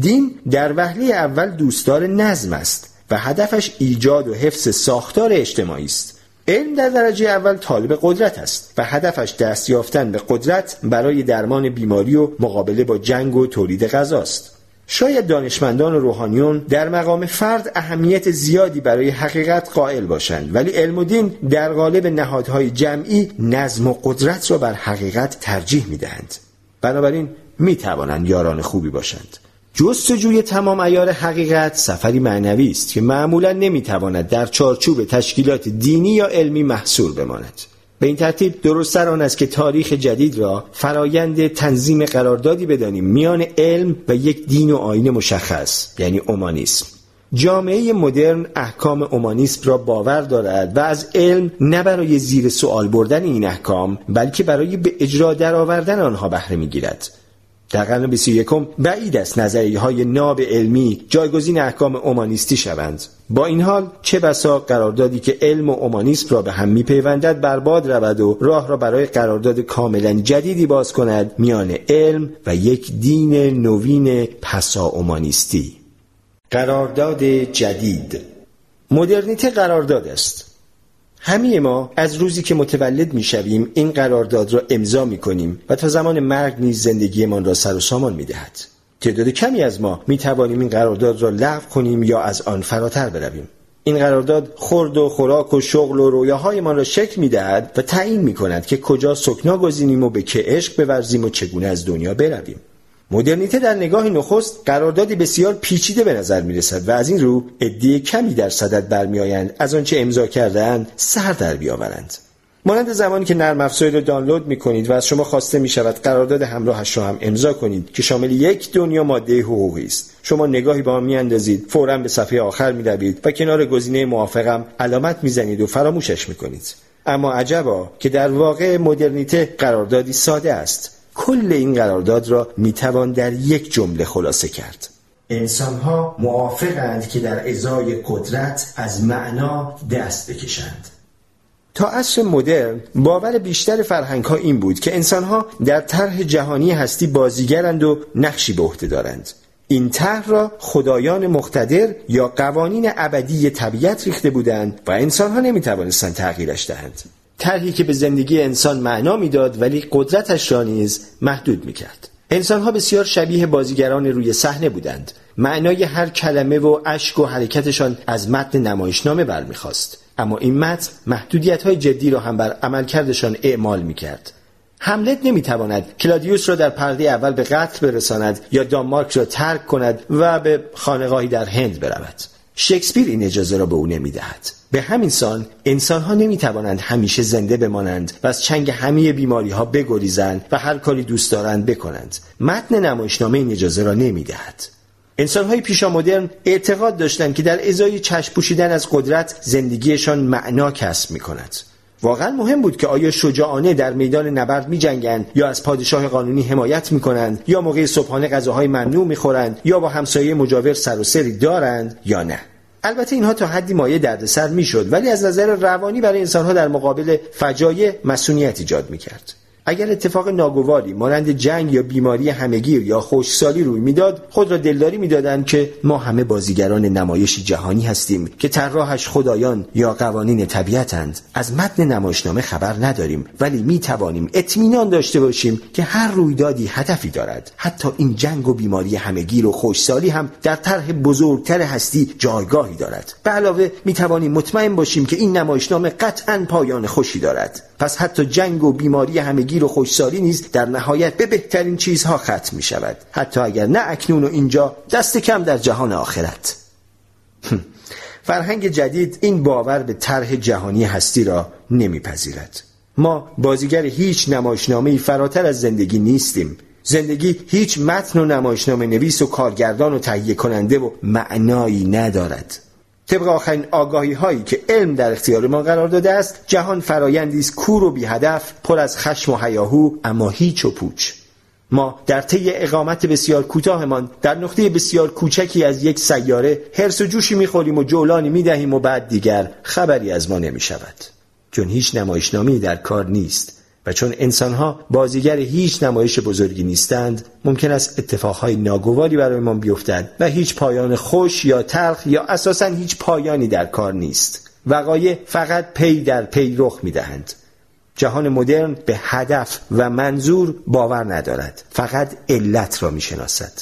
S1: دین در وهله اول دوستدار نظم است و هدفش ایجاد و حفظ ساختار اجتماعی است. علم در درجه اول طالب قدرت است و هدفش دست یافتن به قدرت برای درمان بیماری و مقابله با جنگ و تولید غذاست. شاید دانشمندان و روحانیون در مقام فرد اهمیت زیادی برای حقیقت قائل باشند ولی علم و دین در قالب نهادهای جمعی نظم و قدرت را بر حقیقت ترجیح می دهند. بنابراین می توانند یاران خوبی باشند. جستجوی تمام ایار حقیقت سفری معنوی است که معمولا نمی‌تواند در چارچوب تشکیلات دینی یا علمی محصور بماند. به این ترتیب درستتر آن است که تاریخ جدید را فرایند تنظیم قراردادی بدانیم. میان علم و یک دین و آین مشخص یعنی اومانیسم. جامعه مدرن احکام اومانیسم را باور دارد و از علم نه برای زیر سوال بردن این احکام بلکه برای به اجرا درآوردن آنها بهره می‌گیرد. در قرن 21 بعید است نظریه های ناب علمی جایگزین احکام اومانیستی شوند. با این حال چه بسا قراردادی که علم و اومانیسم را به هم میپیوندد برباد رود و راه را برای قرارداد کاملا جدیدی باز کند میان علم و یک دین نوین پسا اومانیستی. قرارداد جدید. مدرنیته قرارداد است. همه ما از روزی که متولد می‌شویم این قرارداد را امضا می کنیم و تا زمان مرگ نیز زندگیمان را سر و سامان می دهد. تعداد کمی از ما می توانیم این قرارداد را لغو کنیم یا از آن فراتر برویم. این قرارداد خورد و خوراک و شغل و رویاهایمان را شکل می دهد و تعیین می کند که کجا سکنا گزینیم و به که عشق بورزیم و چگونه از دنیا برویم. مدرنیته در نگاه نخست قراردادی بسیار پیچیده به نظر می رسد و از این رو عده کمی در صدد برمیآیند. از آنچه امضا کردهاند سر در بیاورند. مانند زمانی که نرم افزاری رو دانلود می کنید و از شما خواسته می شود قرارداد همراهش را هم امضا کنید که شامل یک دنیا ماده حقوقی است. شما نگاهی به آن میاندازید فورا به صفحه آخر می روید و کنار گزینه موافقم علامت می‌زنید و فراموشش می کنید اما عجبا که در واقع مدرنیته قراردادی ساده است. کل این قرارداد را می توان در یک جمله خلاصه کرد. انسانها موافقند که در ازای قدرت از معنا دست بکشند. تا عصر مدرن باور بیشتر فرهنگ ها این بود که انسان ها در طرح جهانی هستی بازیگرند و نقشی به عهده دارند. این طرح را خدایان مقتدر یا قوانین ابدی طبیعت ریخته بودند و انسان ها نمی توانستند تغییرش دهند. طرحی که به زندگی انسان معنا می‌داد ولی قدرتش را نیز محدود می کرد انسان ها بسیار شبیه بازیگران روی صحنه بودند معنای هر کلمه و اشک و حرکتشان از متن نمایشنامه برمیخواست اما این متن محدودیت های جدی را هم بر عملکردشان اعمال می کرد. حملت نمی تواند کلادیوس را در پرده اول به قتل برساند یا دانمارک را ترک کند و به خانقاهی در هند برود. شکسپیر این اجازه را به او نمی دهد. به همین سان انسان ها نمی توانند همیشه زنده بمانند و از چنگ همه بیماری ها بگریزند و هر کاری دوست دارند بکنند. متن نمایشنامه این اجازه را نمی دهد. انسانهای پیشا مدرن اعتقاد داشتند که در ازای چشم پوشیدن از قدرت زندگیشان معنا کسب می کند. واقعا مهم بود که آیا شجاعانه در میدان نبرد می جنگند یا از پادشاه قانونی حمایت می کنند یا موقع صبحانه غذاهای ممنوع می خورند یا با همسایه مجاور سر و سری دارند یا نه البته اینها تا حدی مایه دردسر می‌شد ولی از نظر روانی برای انسانها در مقابل فجایع مسئولیت ایجاد می کرد. اگر اتفاق ناگواری مانند جنگ یا بیماری همگیر یا خشکسالی روی می‌داد خود را دلداری می‌دادند که ما همه بازیگران نمایشی جهانی هستیم که طراحش خدایان یا قوانین طبیعتند. از متن نمایشنامه خبر نداریم ولی می توانیم اطمینان داشته باشیم که هر رویدادی هدفی دارد. حتی این جنگ و بیماری همگیر و خوشسالی هم در طرح بزرگتر هستی جایگاهی دارد. به علاوه می توانیم مطمئن باشیم که این نمایشنامه قطعا پایان خوشی دارد. پس حتی جنگ و بیماری همگیر و خوشسالی نیز در نهایت به بهترین چیزها ختم می شود حتی اگر نه اکنون و اینجا دست کم در جهان آخرت. فرهنگ جدید این باور به طرح جهانی هستی را نمیپذیرد. ما بازیگر هیچ نمایشنامه فراتر از زندگی نیستیم. زندگی هیچ متن و نمایشنامه نویس و کارگردان و تهیه کننده و معنایی ندارد. طبق آخرین آگاهی هایی که علم در اختیار ما قرار داده است جهان فرایندی است کور و بی هدف پر از خشم و حیاهو اما هیچ و پوچ. ما در طی اقامت بسیار کوتاهمان در نقطه بسیار کوچکی از یک سیاره هرس و جوشی می‌خوریم و جولانی می‌دهیم و بعد دیگر خبری از ما نمی شود چون هیچ نمایشنامی در کار نیست. و چون انسانها بازیگر هیچ نمایش بزرگی نیستند ممکن است اتفاقهای ناگواری برایمان بیفتد و هیچ پایان خوش یا تلخ یا اساسا هیچ پایانی در کار نیست. وقایع فقط پی در پی رخ می‌دهند. جهان مدرن به هدف و منظور باور ندارد. فقط علت را می‌شناسد.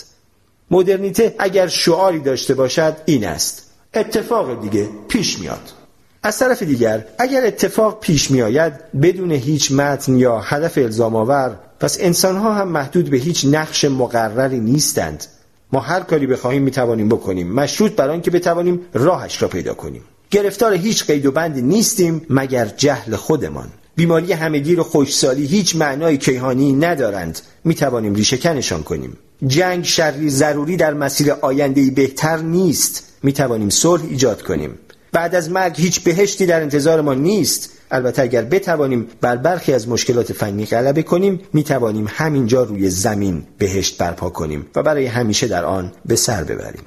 S1: مدرنیته اگر شعاری داشته باشد این است. اتفاق دیگه پیش میاد. از طرف دیگر اگر اتفاق پیش می آید بدون هیچ متن یا هدف الزام آور پس انسان ها هم محدود به هیچ نقش مقرری نیستند. ما هر کاری بخواهیم می توانیم بکنیم مشروط بر آنکه بتوانیم راهش را پیدا کنیم. گرفتار هیچ قید و بندی نیستیم مگر جهل خودمان. بیماری همگیر و خوشسالی هیچ معنای کیهانی ندارند. می توانیم ریشهکنشان کنیم. جنگ شری ضروری در مسیر آینده بهتر نیست. می توانیم صلح ایجاد کنیم. بعد از مرگ هیچ بهشتی در انتظار ما نیست. البته اگر بتوانیم بر برخی از مشکلات فنی غلبه کنیم می توانیم همینجا روی زمین بهشت برپا کنیم و برای همیشه در آن به سر ببریم.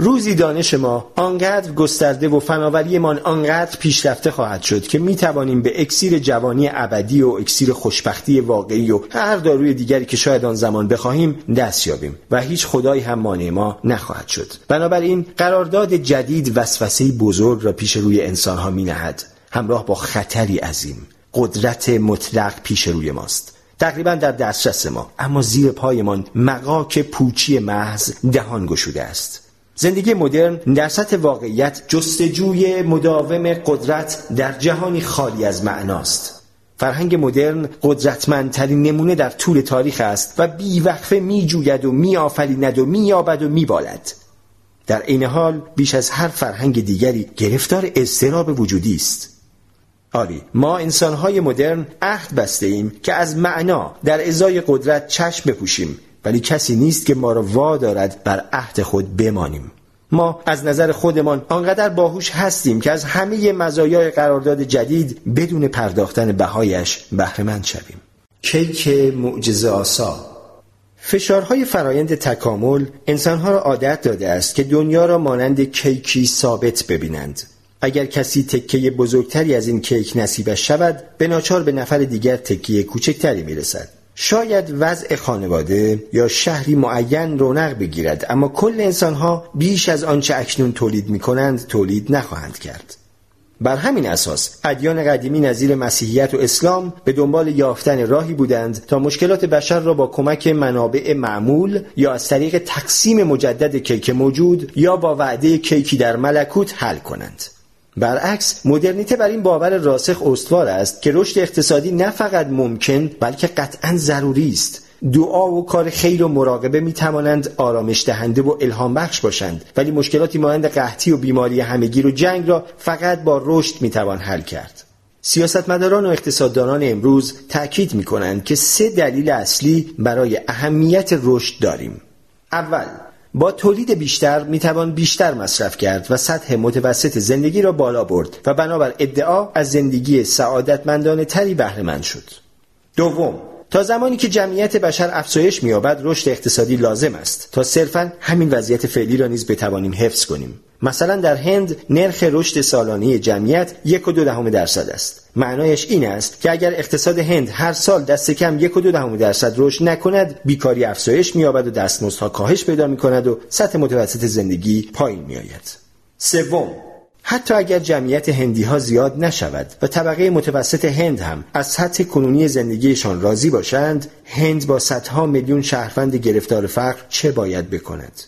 S1: روزی دانش ما آنقدر گسترده و فناوریمان آنقدر پیشرفته خواهد شد که می توانیم به اکسیر جوانی ابدی و اکسیر خوشبختی واقعی و هر داروی دیگری که شاید آن زمان بخواهیم دست یابیم و هیچ خدایی هم مانع ما نخواهد شد. بنابراین قرارداد جدید وسوسه بزرگ را پیش روی انسانها می نهد همراه با خطری عظیم قدرت مطلق پیش روی ماست. تقریبا در دسترس ما اما زیر پایمان مقاک پوچی محض دهان گشوده است. زندگی مدرن در سطح واقعیت جستجوی مداوم قدرت در جهانی خالی از معناست. فرهنگ مدرن قدرتمندترین نمونه در طول تاریخ است و بیوقفه می جوید و می آفریند و می یابد و می بالد. در این حال بیش از هر فرهنگ دیگری گرفتار اضطراب وجودی است. آری ما انسانهای مدرن عهد بسته ایم که از معنا در ازای قدرت چشم بپوشیم. ولی کسی نیست که ما را وا دارد بر عهد خود بمانیم. ما از نظر خودمان آنقدر باهوش هستیم که از همه مزایای قرارداد جدید بدون پرداختن بهایش بهرهمند شویم. کیک معجزه آسا. فشارهای فرایند تکامل انسانها را عادت داده است که دنیا را مانند کیکی ثابت ببینند. اگر کسی تکه بزرگتری از این کیک نصیبش شود به ناچار به نفر دیگر تکیه کوچکتری می‌رسد. شاید وضع خانواده یا شهری معین رونق بگیرد اما کل انسانها بیش از آنچه اکنون تولید می کنند تولید نخواهند کرد. بر همین اساس ادیان قدیمی نظیر مسیحیت و اسلام به دنبال یافتن راهی بودند تا مشکلات بشر را با کمک منابع معمول یا از طریق تقسیم مجدد کیک موجود یا با وعده کیکی در ملکوت حل کنند. برعکس مدرنیته بر این باور راسخ استوار است که رشد اقتصادی نه فقط ممکن بلکه قطعا ضروری است. دعا و کار خیر و مراقبه می توانند آرامش دهنده و الهام بخش باشند. ولی مشکلاتی مانند قحطی و بیماری همگیر و جنگ را فقط با رشد می توان حل کرد. سیاستمداران و اقتصاددانان امروز تأکید می کنند که سه دلیل اصلی برای اهمیت رشد داریم. اول با تولید بیشتر می‌توان بیشتر مصرف کرد و سطح متوسط زندگی را بالا برد و بنابر ادعا از زندگی سعادتمندانه تری بهره شد. دوم تا زمانی که جمعیت بشر افزایش مییابد رشد اقتصادی لازم است تا صرفا همین وضعیت فعلی را نیز بتوانیم حفظ کنیم مثلا در هند نرخ رشد سالانه جمعیت یک و دو دهم درصد است. معنایش این است که اگر اقتصاد هند هر سال دست کم یک و دو دهم درصد رشد نکند بیکاری افزایش مییابد و دستمزدها کاهش پیدا می‌کند و سطح متوسط زندگی پایین میآید. سوم حتی اگر جمعیت هندی ها زیاد نشود و طبقه متوسط هند هم از سطح کنونی زندگیشان راضی باشند هند با صدها میلیون شهروند گرفتار فقر چه باید بکند؟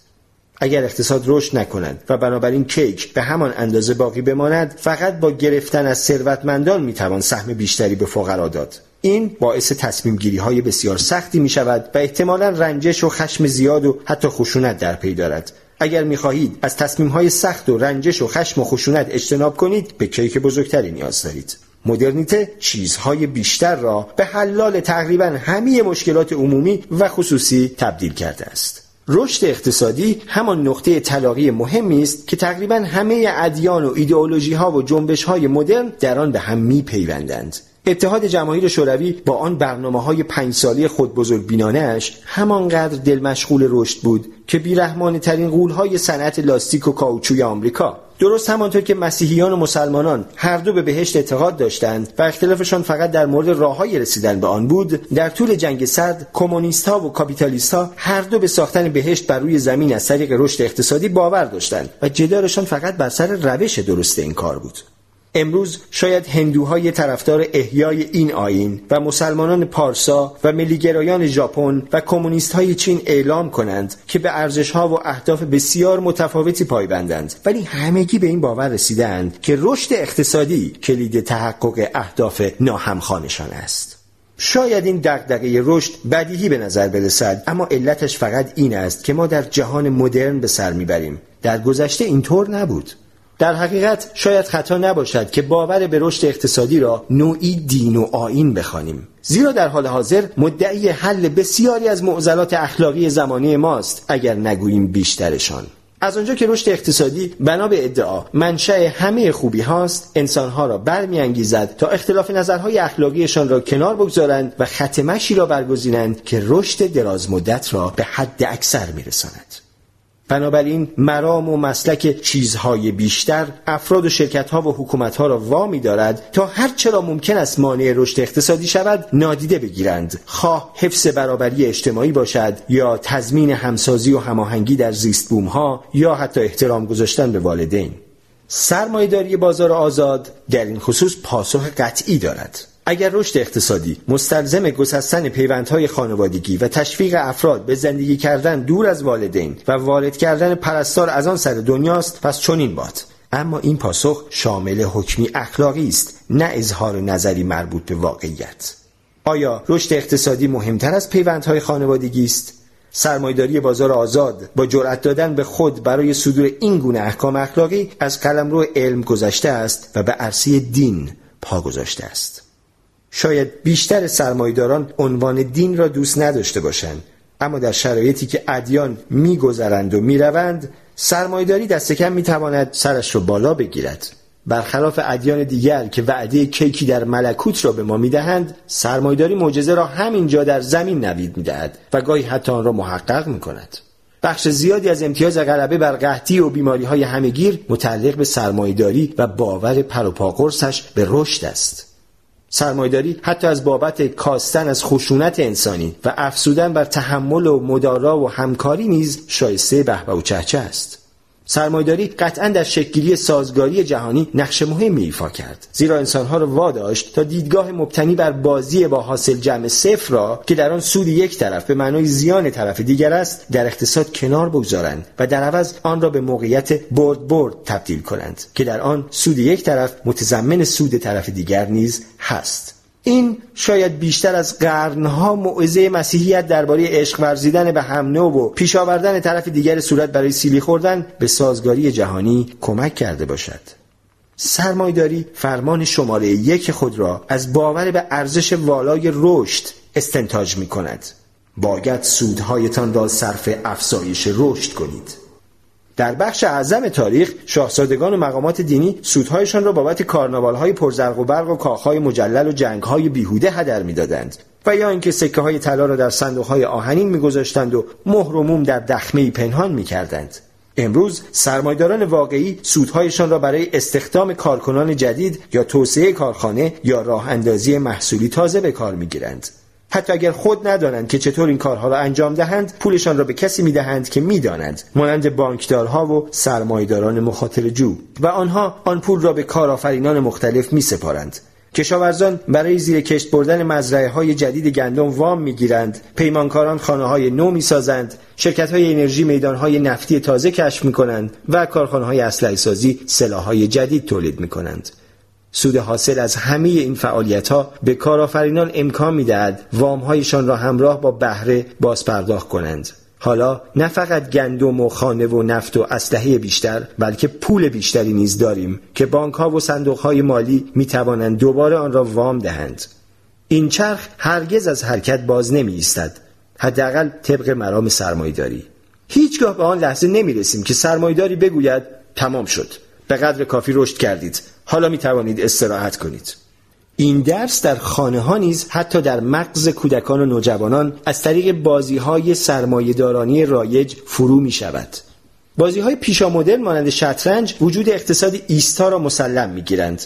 S1: اگر اقتصاد رشد نکند و بنابراین کیک به همان اندازه باقی بماند فقط با گرفتن از ثروتمندان می‌توان سهم بیشتری به فقرا داد. این باعث تصمیم گیری های بسیار سختی می شود و احتمالا رنجش و خشم زیاد و حتی خشونت در پی دارد. اگر می خواهید از تصمیم های سخت و رنجش و خشم و خشونت اجتناب کنید به کیک بزرگتری نیاز دارید. مدرنیته چیزهای بیشتر را به حلال تقریبا همه مشکلات عمومی و خصوصی تبدیل کرده است. رشد اقتصادی همان نقطه تلاقی مهمی است که تقریبا همه ادیان و ایدئولوژی ها و جنبش های مدرن در آن به هم می پیوندند اتحاد جماهیر شوروی با آن برنامه های پنج سالی خود بزرگ بینانش همانقدر دل مشغول رشد بود که بیرحمانه ترین غول های صنعت لاستیک و کاوچوی آمریکا. درست همانطور که مسیحیان و مسلمانان هر دو به بهشت اعتقاد داشتند و اختلافشان فقط در مورد راههای رسیدن به آن بود در طول جنگ سرد کمونیست ها و کاپیتالیست ها هر دو به ساختن بهشت بر روی زمین از طریق رشد اقتصادی باور داشتند و جدارشان فقط بر سر روش درست این کار بود. امروز شاید هندوهای طرفدار احیای این آین و مسلمانان پارسا و ملیگرایان ژاپن و کمونیست های چین اعلام کنند که به ارزش ها و اهداف بسیار متفاوتی پایبندند. ولی همگی به این باور رسیدند که رشد اقتصادی کلید تحقق اهداف ناهمخوانشان است. شاید این دغدغه رشد بدیهی به نظر برسد اما علتش فقط این است که ما در جهان مدرن به سر می‌بریم. در گذشته اینطور نبود. در حقیقت شاید خطا نباشد که باور به رشد اقتصادی را نوعی دین و آین بخوانیم. زیرا در حال حاضر مدعی حل بسیاری از معضلات اخلاقی زمانی ماست اگر نگوییم بیشترشان. از آنجا که رشد اقتصادی بنا به ادعا منشأ همه خوبی هاست انسانها را برمیانگیزد تا اختلاف نظرهای اخلاقیشان را کنار بگذارند و ختمشی را برگزینند که رشد درازمدت را به حد اکثر میرساند. بنابراین مرام و مسلک چیزهای بیشتر افراد و شرکتها و حکومتها را وامی دارد تا هر چرا ممکن است مانع رشد اقتصادی شود نادیده بگیرند. خواه حفظ برابری اجتماعی باشد یا تضمین همسازی و هماهنگی در زیست ها یا حتی احترام گذاشتن به والدین. سرمایهداری بازار آزاد در این خصوص پاسخ قطعی دارد. اگر رشد اقتصادی مستلزم گسستن پیوندهای خانوادگی و تشویق افراد به زندگی کردن دور از والدین و وارد کردن پرستار از آن سر دنیاست پس چنین باد. اما این پاسخ شامل حکمی اخلاقی است نه اظهار نظری مربوط به واقعیت. آیا رشد اقتصادی مهمتر از پیوندهای خانوادگی است؟ سرمایداری بازار آزاد با جرأت دادن به خود برای صدور این گونه احکام اخلاقی از قلمرو علم گذشته است و به عرصه دین پا گذاشته است. شاید بیشتر سرمایداران عنوان دین را دوست نداشته باشند. اما در شرایطی که ادیان میگذرند و می‌روند سرمایداری دست کم می‌تواند سرش را بالا بگیرد. برخلاف ادیان دیگر که وعده کیکی در ملکوت را به ما می‌دهند سرمایداری معجزه را همینجا در زمین نوید می‌دهد و گاهی حتی آن را محقق می‌کند. بخش زیادی از امتیاز غلبه بر قحطی و بیماری های همگیر متعلق به سرمایداری و باور پروپاقرسش به رشد است. سرمایداری حتی از بابت کاستن از خشونت انسانی و افسودن بر تحمل و مدارا و همکاری نیز شایسته بهبه و چهچه است. سرمایداری قطعا در شکلی سازگاری جهانی نقش مهمی ایفا کرد. زیرا انسانها را واداشت تا دیدگاه مبتنی بر بازی با حاصل جمع صفر را که در آن سود یک طرف به معنای زیان طرف دیگر است در اقتصاد کنار بگذارند و در عوض آن را به موقعیت برد برد تبدیل کنند که در آن سود یک طرف متضمن سود طرف دیگر نیز هست. این شاید بیشتر از قرنها موعظه مسیحیت درباره عشق ورزیدن به هم نو و پیش آوردن طرف دیگر صورت برای سیلی خوردن به سازگاری جهانی کمک کرده باشد. سرمایداری فرمان شماره یک خود را از باور به ارزش والای رشد استنتاج می کند باید سودهایتان را صرف افزایش رشد کنید. در بخش اعظم تاریخ شاهزادگان و مقامات دینی سودهایشان را بابت کارناوالهای پرزرق و برق و کاخهای مجلل و جنگهای بیهوده هدر می‌دادند. و یا اینکه سکه های طلا را در صندوقهای آهنین میگذاشتند و مهر و موم در دخمه پنهان می‌کردند. امروز سرمایداران واقعی سودهایشان را برای استخدام کارکنان جدید یا توسعه کارخانه یا راه اندازی محصولی تازه به کار می‌گیرند. حتی اگر خود ندانند که چطور این کارها را انجام دهند پولشان را به کسی می‌دهند که می‌دانند. مانند بانکدارها و سرمایهداران مخاطر جو. و آنها آن پول را به کارآفرینان مختلف می سپارند کشاورزان برای زیر کشت بردن مزرعه های جدید گندم وام می‌گیرند. پیمانکاران خانه های نو می سازند شرکت های انرژی میدان های نفتی تازه کشف می کنند و کارخانه های اسلحه سازی سلاح های جدید تولید می کنند سود حاصل از همه این فعالیت ها به کارآفرینان امکان می‌دهد وامهایشان را همراه با بهره باز پرداخت کنند. حالا نه فقط گندم و خانه و نفت و اسلحه بیشتر بلکه پول بیشتری نیز داریم که بانک ها و صندوق های مالی می توانند دوباره آن را وام دهند. این چرخ هرگز از حرکت باز نمی ایستد حداقل طبق مرام سرمایداری هیچگاه به آن لحظه نمی رسیم که سرمایداری بگوید تمام شد. به قدر کافی رشد کردید. حالا می توانید استراحت کنید. این درس در خانه ها نیز حتی در مغز کودکان و نوجوانان از طریق بازی های سرمایهدارانی رایج فرو می شود بازی های پیشا مدل مانند شطرنج وجود اقتصاد ایستا را مسلم می گیرند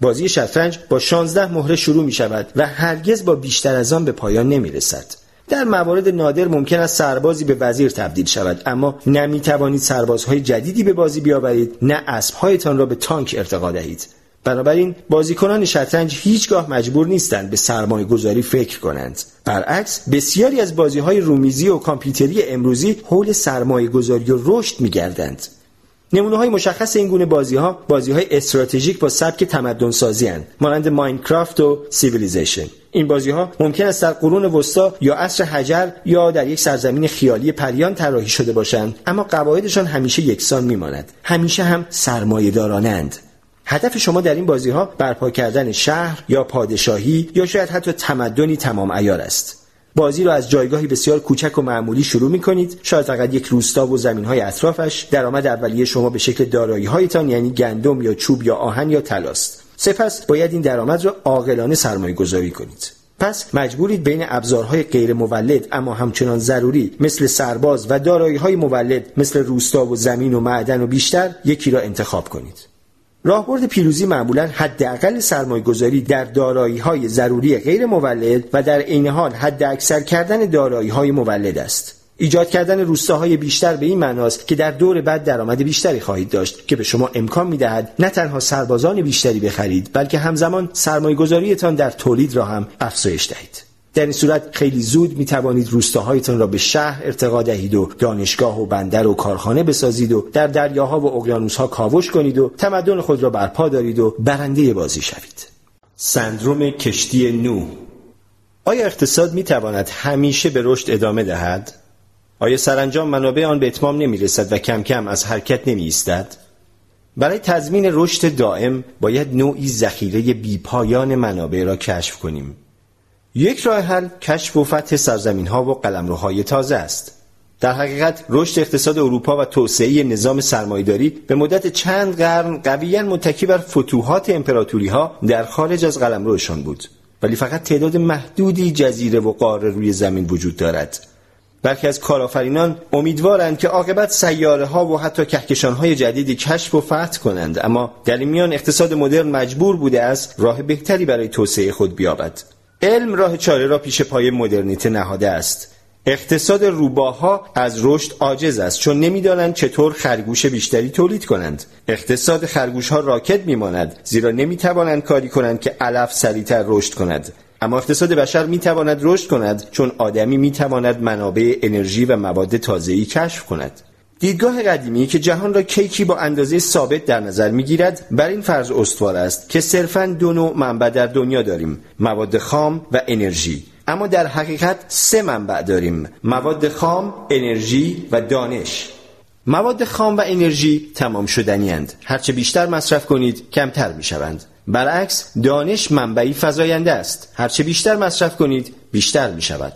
S1: بازی شطرنج با 16 مهره شروع می شود و هرگز با بیشتر از آن به پایان نمی رسد در موارد نادر ممکن است سربازی به وزیر تبدیل شود اما نمی توانید سربازهای جدیدی به بازی بیاورید نه اسبهایتان را به تانک ارتقا دهید بنابراین بازیکنان شطرنج هیچگاه مجبور نیستند به سرمایه گذاری فکر کنند برعکس بسیاری از بازی های رومیزی و کامپیوتری امروزی حول سرمایه گذاری و رشد می گردند. نمونه های مشخص این گونه بازی ها بازی های استراتژیک با سبک تمدن سازی اند. مانند Minecraft و Civilization. این بازی ها ممکن است در قرون وسطا یا عصر حجر یا در یک سرزمین خیالی پریان طراحی شده باشند اما قواعدشان همیشه یکسان میماند. همیشه هم سرمایه دارانند هدف شما در این بازی ها برپا کردن شهر یا پادشاهی یا شاید حتی تمدنی تمام ایار است. بازی را از جایگاهی بسیار کوچک و معمولی شروع می کنید شاید فقط یک روستا و زمین های اطرافش. درآمد اولیه شما به شکل دارایی هایتان یعنی گندم یا چوب یا آهن یا تلاست سپس باید این درآمد را عاقلانه سرمایه گذاری کنید. پس مجبورید بین ابزارهای غیر مولد اما همچنان ضروری مثل سرباز و دارایی های مولد مثل روستا و زمین و معدن و بیشتر یکی را انتخاب کنید. راهبرد پیروزی معمولا حداقل سرمایه گذاری در دارایی های ضروری غیر مولد و در عین حال حد اکثر کردن دارایی های مولد است. ایجاد کردن روستاهای بیشتر به این معناست که در دور بعد درآمد بیشتری خواهید داشت که به شما امکان می‌دهد نه تنها سربازان بیشتری بخرید بلکه همزمان سرمایه گذاریتان در تولید را هم افزایش دهید. در این صورت خیلی زود می توانید روستاهایتان را به شهر ارتقا دهید و دانشگاه و بندر و کارخانه بسازید و در دریاها و اقیانوسها کاوش کنید و تمدن خود را برپا دارید و برنده بازی شوید سندروم کشتی نو آیا اقتصاد می تواند همیشه به رشد ادامه دهد؟ آیا سرانجام منابع آن به اتمام نمی رسد و کم کم از حرکت نمی ایستد؟ برای تضمین رشد دائم باید نوعی ذخیره بیپایان منابع را کشف کنیم. یک راه حل کشف و فتح سرزمین ها و قلمروهای تازه است. در حقیقت رشد اقتصاد اروپا و توسعه نظام سرمایداری به مدت چند قرن قویا متکی بر فتوحات امپراتوری ها در خارج از قلمروشان بود. ولی فقط تعداد محدودی جزیره و قاره روی زمین وجود دارد. برخی از کارآفرینان امیدوارند که عاقبت سیاره ها و حتی کهکشان های جدیدی کشف و فتح کنند اما در این میان اقتصاد مدرن مجبور بوده است راه بهتری برای توسعه خود بیابد. علم راه چاره را پیش پای مدرنیته نهاده است. اقتصاد روباها از رشد عاجز است چون نمی‌دانند چطور خرگوش بیشتری تولید کنند. اقتصاد خرگوش ها راکت میماند زیرا نمی‌توانند کاری کنند که علف سریعتر رشد کند. اما اقتصاد بشر می تواند رشد کند چون آدمی می تواند منابع انرژی و مواد تازه‌ای کشف کند. دیدگاه قدیمی که جهان را کیکی با اندازه ثابت در نظر می‌گیرد بر این فرض استوار است که صرفا دو نوع منبع در دنیا داریم مواد خام و انرژی اما در حقیقت سه منبع داریم مواد خام انرژی و دانش مواد خام و انرژی تمام شدنی هند. هرچه بیشتر مصرف کنید کمتر می شوند. برعکس دانش منبعی فزاینده است هرچه بیشتر مصرف کنید بیشتر می شود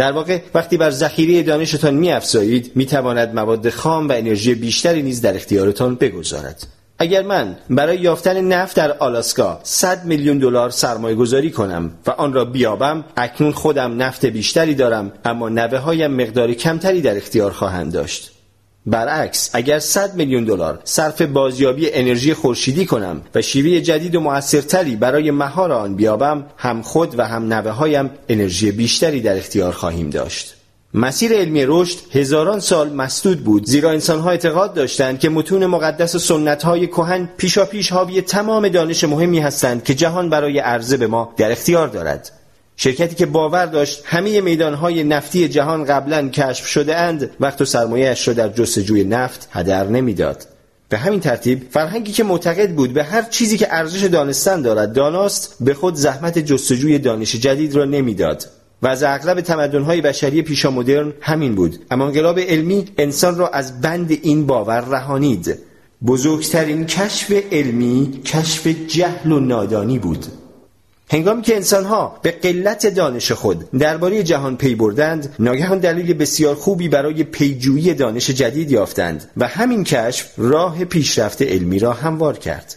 S1: در واقع وقتی بر ذخیره دانشتان می افزایید می تواند مواد خام و انرژی بیشتری نیز در اختیارتان بگذارد. اگر من برای یافتن نفت در آلاسکا 100 میلیون دلار سرمایه گذاری کنم و آن را بیابم اکنون خودم نفت بیشتری دارم اما نوه هایم مقدار کمتری در اختیار خواهند داشت. برعکس اگر 100 میلیون دلار صرف بازیابی انرژی خورشیدی کنم و شیوه جدید و موثرتری برای مهار آن بیابم هم خود و هم نوه هایم انرژی بیشتری در اختیار خواهیم داشت. مسیر علمی رشد هزاران سال مسدود بود زیرا انسانها اعتقاد داشتند که متون مقدس و سنتهای کهن پیشاپیش حاوی تمام دانش مهمی هستند که جهان برای عرضه به ما در اختیار دارد. شرکتی که باور داشت همه میدانهای نفتی جهان قبلا کشف شده اند وقت و سرمایهاش را در جستجوی نفت هدر نمی‌داد. به همین ترتیب فرهنگی که معتقد بود به هر چیزی که ارزش دانستن دارد داناست به خود زحمت جستجوی دانش جدید را نمی‌داد. و از اغلب تمدنهای بشری پیشا مدرن همین بود. اما انقلاب علمی انسان را از بند این باور رهانید. بزرگترین کشف علمی کشف جهل و نادانی بود. هنگامی که انسانها به قلت دانش خود درباره جهان پی بردند ناگهان دلیل بسیار خوبی برای پیجویی دانش جدید یافتند و همین کشف راه پیشرفت علمی را هموار کرد.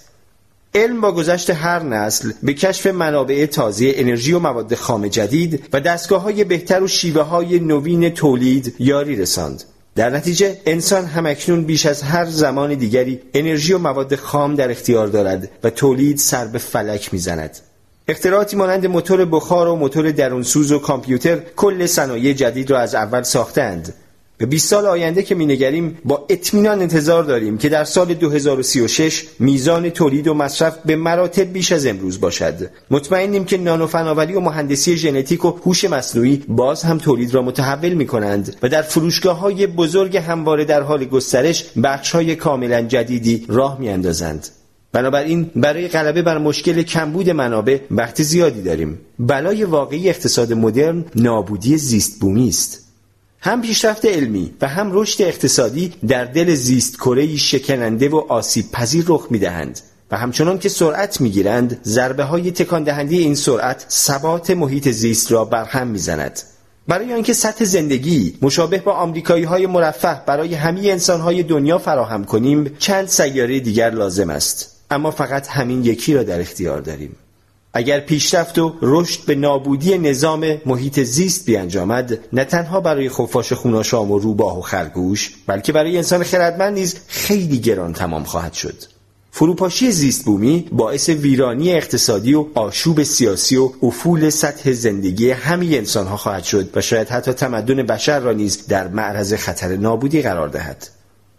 S1: علم با گذشت هر نسل به کشف منابع تازه انرژی و مواد خام جدید و دستگاه های بهتر و شیوه های نوین تولید یاری رساند. در نتیجه انسان همکنون بیش از هر زمان دیگری انرژی و مواد خام در اختیار دارد و تولید سر به فلک می‌زند. اختراعاتی مانند موتور بخار و موتور درونسوز و کامپیوتر کل صنایع جدید را از اول ساختند به 20 سال آینده که مینگریم با اطمینان انتظار داریم که در سال 2036 میزان تولید و مصرف به مراتب بیش از امروز باشد مطمئنیم که نانو فناوری و مهندسی ژنتیک و هوش مصنوعی باز هم تولید را متحول می کنند و در فروشگاه های بزرگ همواره در حال گسترش بخش های کاملا جدیدی راه می اندازند. بنابراین برای غلبه بر مشکل کمبود منابع وقت زیادی داریم. بلای واقعی اقتصاد مدرن نابودی زیست بومی است. هم پیشرفت علمی و هم رشد اقتصادی در دل زیست کره شکننده و آسیب پذیر رخ می‌دهند و همچنان که سرعت می‌گیرند ضربه های تکان دهنده این سرعت ثبات محیط زیست را برهم می‌زند. برای آنکه سطح زندگی مشابه با آمریکایی های مرفه برای همه انسان های دنیا فراهم کنیم چند سیاره دیگر لازم است. اما فقط همین یکی را در اختیار داریم. اگر پیشرفت و رشد به نابودی نظام محیط زیست بیانجامد نه تنها برای خفاش خوناشام و روباه و خرگوش بلکه برای انسان خردمند نیز خیلی گران تمام خواهد شد. فروپاشی زیست بومی باعث ویرانی اقتصادی و آشوب سیاسی و افول سطح زندگی همه انسان ها خواهد شد و شاید حتی تمدن بشر را نیز در معرض خطر نابودی قرار دهد.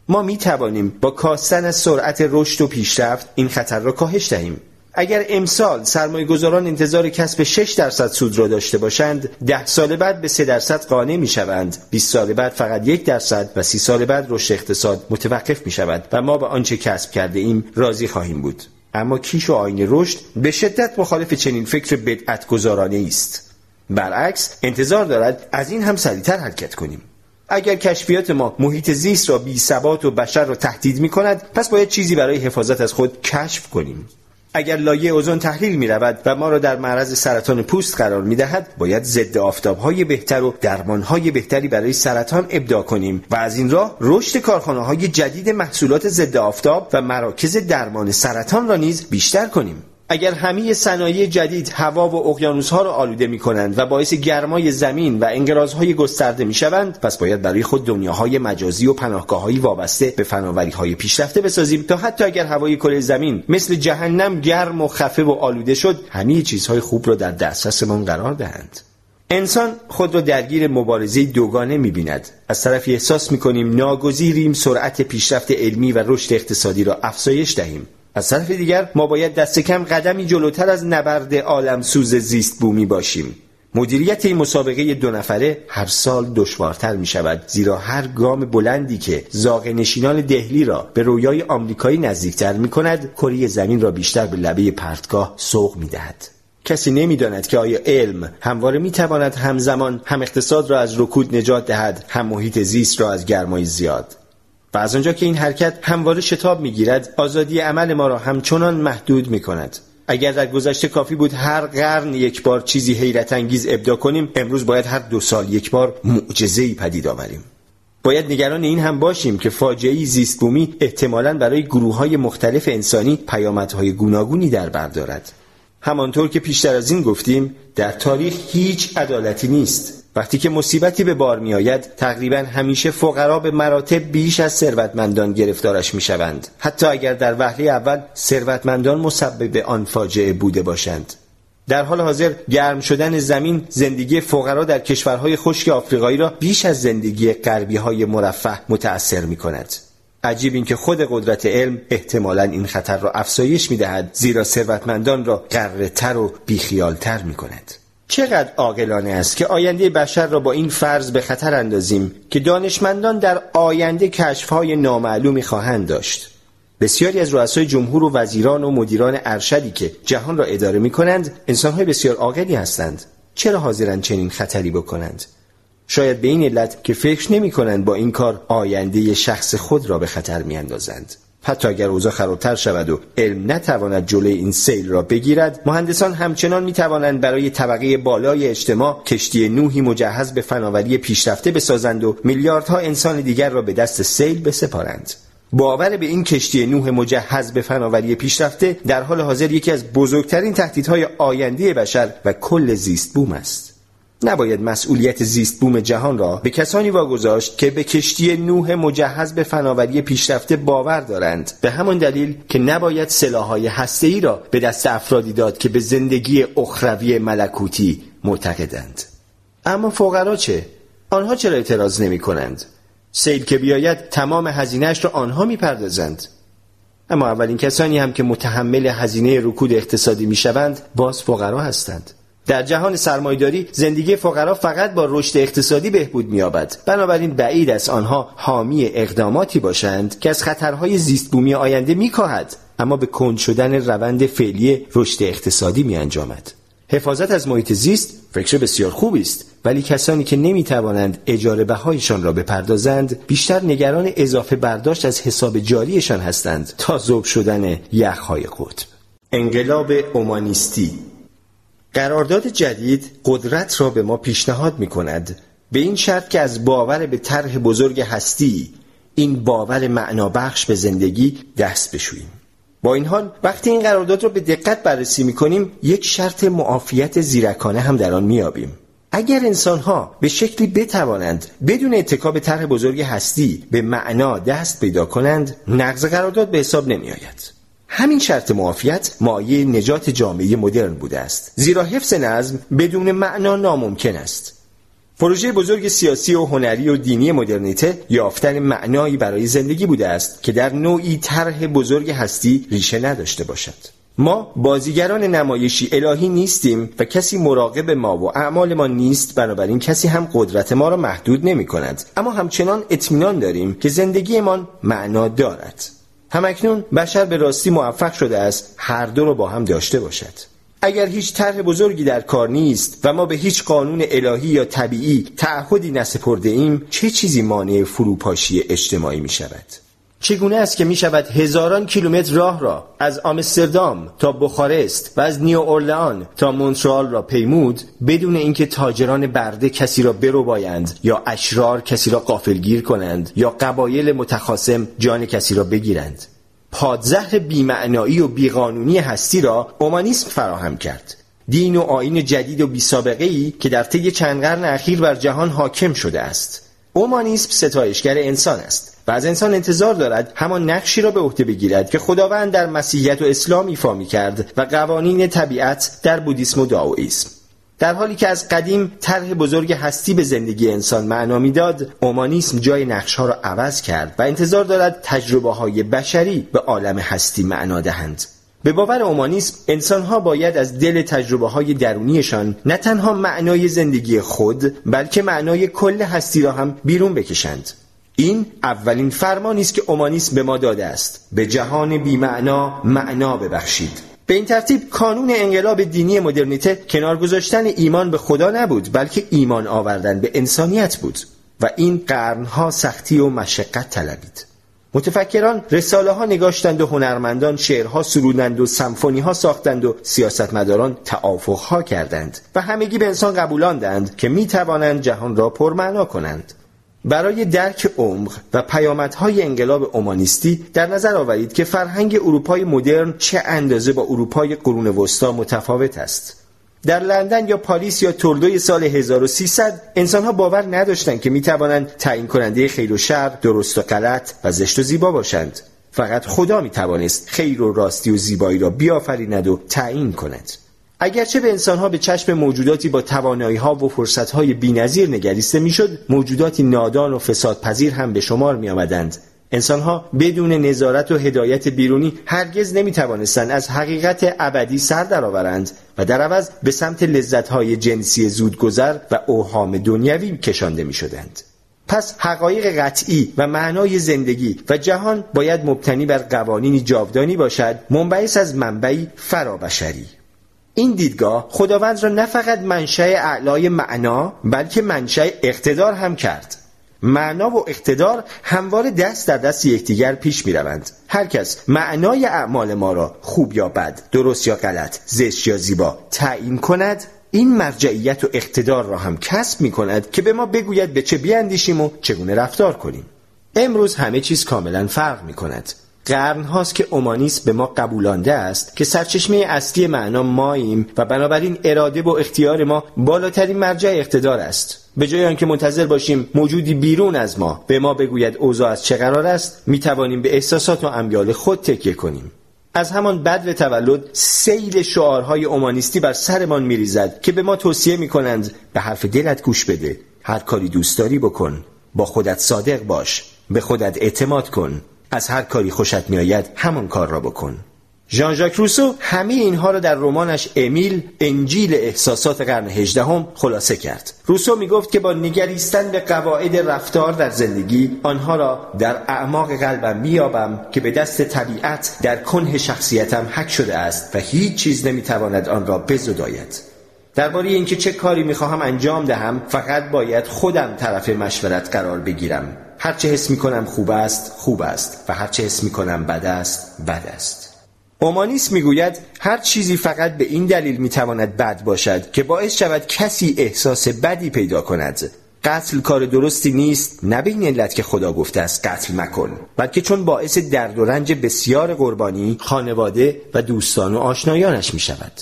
S1: ما می توانیم با کاستن از سرعت رشد و پیشرفت این خطر را کاهش دهیم. اگر امسال سرمایه گذاران انتظار کسب 6 درصد سود را داشته باشند ده سال بعد به 3 درصد قانع می شوند 20 سال بعد فقط یک درصد و 30 سال بعد رشد اقتصاد متوقف می شود و ما به آنچه کسب کرده ایم راضی خواهیم بود. اما کیش و آین رشد به شدت مخالف چنین فکر بدعت گذارانه است. برعکس انتظار دارد از این هم سریعتر حرکت کنیم. اگر کشفیات ما محیط زیست را بی ثبات و بشر را تهدید می کند پس باید چیزی برای حفاظت از خود کشف کنیم. اگر لایه اوزون تحلیل می رود و ما را در معرض سرطان پوست قرار می دهد باید ضد آفتاب های بهتر و درمان های بهتری برای سرطان ابدا کنیم و از این راه رشد کارخانه های جدید محصولات ضد آفتاب و مراکز درمان سرطان را نیز بیشتر کنیم. اگر همه صنایع جدید هوا و اقیانوسها را آلوده می کنند و باعث گرمای زمین و انقراضهای گسترده می شوند پس باید برای خود دنیاهای مجازی و پناهگاههایی وابسته به فناوری های پیشرفته بسازیم تا حتی اگر هوای کره زمین مثل جهنم گرم و خفه و آلوده شد همه چیزهای خوب را در دسترسمان قرار دهند. انسان خود را درگیر مبارزه دوگانه می‌بیند. از طرفی احساس می‌کنیم ناگزیریم سرعت پیشرفت علمی و رشد اقتصادی را افزایش دهیم. از طرف دیگر ما باید دست کم قدمی جلوتر از نبرد عالم سوز زیست بومی باشیم مدیریت این مسابقه دو نفره هر سال دشوارتر می شود زیرا هر گام بلندی که زاغ نشینان دهلی را به رویای آمریکایی نزدیکتر می کند کره زمین را بیشتر به لبه پرتگاه سوق می دهد. کسی نمی‌داند که آیا علم همواره می تواند همزمان هم اقتصاد را از رکود نجات دهد هم محیط زیست را از گرمای زیاد و از آنجا که این حرکت همواره شتاب می‌گیرد آزادی عمل ما را همچنان محدود می کند اگر در گذشته کافی بود هر قرن یک بار چیزی حیرت انگیز ابدا کنیم امروز باید هر دو سال یک بار معجزه‌ای پدید آوریم. باید نگران این هم باشیم که فاجعه زیست بومی احتمالاً برای گروه های مختلف انسانی پیامدهای گوناگونی در بر دارد. همانطور که پیشتر از این گفتیم در تاریخ هیچ عدالتی نیست. وقتی که مصیبتی به بار می آید تقریبا همیشه فقرا به مراتب بیش از ثروتمندان گرفتارش می شوند حتی اگر در وهله اول ثروتمندان مسبب آن فاجعه بوده باشند. در حال حاضر گرم شدن زمین زندگی فقرا در کشورهای خشک آفریقایی را بیش از زندگی غربی های مرفه متأثر می کند عجیب این که خود قدرت علم احتمالا این خطر را افزایش می دهد زیرا ثروتمندان را قرتر و بیخیالتر می کند چقدر عاقلانه است که آینده بشر را با این فرض به خطر اندازیم که دانشمندان در آینده کشفهای نامعلومی خواهند داشت. بسیاری از رؤسای جمهور و وزیران و مدیران ارشدی که جهان را اداره می کنند انسانهای بسیار عاقلی هستند. چرا حاضرند چنین خطری بکنند؟ شاید به این علت که فکر نمی کنند با این کار آینده شخص خود را به خطر می اندازند. حتی اگر اوضاع خرابتر شود و علم نتواند جلوی این سیل را بگیرد مهندسان همچنان می توانند برای طبقه بالای اجتماع کشتی نوحی مجهز به فناوری پیشرفته بسازند و میلیاردها انسان دیگر را به دست سیل بسپارند. باور به این کشتی نوح مجهز به فناوری پیشرفته در حال حاضر یکی از بزرگترین تهدیدهای آینده بشر و کل زیست بوم است. نباید مسئولیت زیست بوم جهان را به کسانی واگذاشت که به کشتی نوح مجهز به فناوری پیشرفته باور دارند. به همان دلیل که نباید سلاحهای هسته‌ای را به دست افرادی داد که به زندگی اخروی ملکوتی معتقدند. اما فقرا چه؟ آنها چرا اعتراض نمی کنند سیل که بیاید تمام هزینهش را آنها می‌پردازند. اما اولین کسانی هم که متحمل هزینه رکود اقتصادی می‌شوند باز فقرا هستند. در جهان سرمایداری زندگی فقرا فقط با رشد اقتصادی بهبود می‌یابد. بنابراین بعید است آنها حامی اقداماتی باشند که از خطرهای زیست بومی آینده میکاهد اما به کند شدن روند فعلی رشد اقتصادی میانجامد. حفاظت از محیط زیست فکر بسیار خوبی است ولی کسانی که نمی‌توانند اجاره بهایشان را بپردازند بیشتر نگران اضافه برداشت از حساب جاریشان هستند تا ذوب شدن یخهای قطب. انقلاب اومانیستی قرارداد جدید قدرت را به ما پیشنهاد می کند به این شرط که از باور به طرح بزرگ هستی این باور معنابخش به زندگی دست بشوییم. با این حال وقتی این قرارداد را به دقت بررسی می کنیم یک شرط معافیت زیرکانه هم در آن میابیم اگر انسان ها به شکلی بتوانند بدون اتکاب طرح بزرگ هستی به معنا دست پیدا کنند نقض قرارداد به حساب نمی آید همین شرط معافیت مایه نجات جامعه مدرن بوده است. زیرا حفظ نظم بدون معنا ناممکن است. پروژه بزرگ سیاسی و هنری و دینی مدرنیته یافتن معنایی برای زندگی بوده است که در نوعی طرح بزرگ هستی ریشه نداشته باشد. ما بازیگران نمایشی الهی نیستیم و کسی مراقب ما و اعمال ما نیست بنابراین کسی هم قدرت ما را محدود نمی کند. اما همچنان اطمینان داریم که زندگیمان معنا دارد. همکنون بشر به راستی موفق شده است هر دو را با هم داشته باشد اگر هیچ طرح بزرگی در کار نیست و ما به هیچ قانون الهی یا طبیعی تعهدی نسپرده ایم چه چیزی مانع فروپاشی اجتماعی می شود؟ چگونه است که می شود هزاران کیلومتر راه را از آمستردام تا بخارست و از نیو اورلان تا مونترال را پیمود بدون اینکه تاجران برده کسی را برو بایند یا اشرار کسی را قافلگیر کنند یا قبایل متخاصم جان کسی را بگیرند. پادزهر بیمعنایی و بیقانونی هستی را اومانیسم فراهم کرد. دین و آین جدید و بیسابقه ای که در طی چند قرن اخیر بر جهان حاکم شده است. اومانیسم ستایشگر انسان است. و از انسان انتظار دارد همان نقشی را به عهده بگیرد که خداوند در مسیحیت و اسلام ایفا می کرد و قوانین طبیعت در بودیسم و داوئیسم. در حالی که از قدیم طرح بزرگ هستی به زندگی انسان معنا می‌داد اومانیسم جای نقشها را عوض کرد و انتظار دارد تجربه های بشری به عالم هستی معنا دهند. به باور اومانیسم انسانها باید از دل تجربه های درونیشان نه تنها معنای زندگی خود بلکه معنای کل هستی را هم بیرون بکشند. این اولین فرمانی است که اومانیسم به ما داده است. به جهان بیمعنا معنا ببخشید. به این ترتیب کانون انقلاب دینی مدرنیته کنار گذاشتن ایمان به خدا نبود بلکه ایمان آوردن به انسانیت بود و این قرنها سختی و مشقت طلبید. متفکران رساله ها نگاشتند و هنرمندان شعرها سرودند و سمفونی ها ساختند و سیاستمداران توافق ها کردند و همگی به انسان قبولاندند که می توانند جهان را پرمعنا کنند. برای درک عمق و پیامدهای انقلاب اومانیستی در نظر آورید که فرهنگ اروپای مدرن چه اندازه با اروپای قرون وسطا متفاوت است در لندن یا پاریس یا توردوی سال 1300 انسانها باور نداشتند که می‌توانند تعیین کننده خیر و شر، درست و غلط و زشت و زیبا باشند. فقط خدا می‌توانست خیر و راستی و زیبایی را بیافریند و تعیین کند. اگرچه به انسانها به چشم موجوداتی با توانایی ها و فرصت های بینظیر نگریسته می‌شد موجوداتی نادان و فسادپذیر هم به شمار می آمدند انسانها بدون نظارت و هدایت بیرونی هرگز نمی توانستند از حقیقت ابدی سر درآورند و در عوض به سمت لذتهای جنسی زودگذر و اوهام دنیوی کشانده می شدند. پس حقایق قطعی و معنای زندگی و جهان باید مبتنی بر قوانینی جاودانی باشد منبعث از منبعی فرابشری این دیدگاه خداوند را نه فقط منشأ اعلای معنا بلکه منشأ اقتدار هم کرد معنا و اقتدار همواره دست در دست یکدیگر پیش می روند. هر کس معنای اعمال ما را خوب یا بد، درست یا غلط، زشت یا زیبا تعیین کند این مرجعیت و اقتدار را هم کسب می کند که به ما بگوید به چه بیاندیشیم و چگونه رفتار کنیم. امروز همه چیز کاملا فرق می کند. قرن هاست که اومانیسم به ما قبولانده است که سرچشمه اصلی معنا ماییم و بنابراین اراده و اختیار ما بالاترین مرجع اقتدار است. به جای آنکه منتظر باشیم موجودی بیرون از ما به ما بگوید اوضاع از چه قرار است می توانیم به احساسات و امیال خود تکیه کنیم. از همان بدو تولد سیل شعارهای اومانیستی بر سرمان میریزد که به ما توصیه می کنند به حرف دلت گوش بده. هر کاری دوست داری بکن. با خودت صادق باش. به خودت اعتماد کن. از هر کاری خوشت میآید همان کار را بکن. ژان ژاک روسو همه اینها را در رمانش امیل انجیل احساسات قرن هجدهم خلاصه کرد. روسو می گفت که با نگریستن به قواعد رفتار در زندگی آنها را در اعماق قلبم میابم که به دست طبیعت در کنه شخصیتم حک شده است و هیچ چیز نمی‌تواند آن را بزداید. درباره اینکه چه کاری می‌خواهم انجام دهم فقط باید خودم طرف مشورت قرار بگیرم. هرچه حس می کنم خوب است خوب است و هرچه حس می کنم بد است بد است. اومانیس می‌گوید هر چیزی فقط به این دلیل می‌تواند بد باشد که باعث شود کسی احساس بدی پیدا کند. قتل کار درستی نیست نه به این علت که خدا گفته است قتل مکن بلکه چون باعث درد و رنج بسیار قربانی خانواده و دوستان و آشنایانش می شود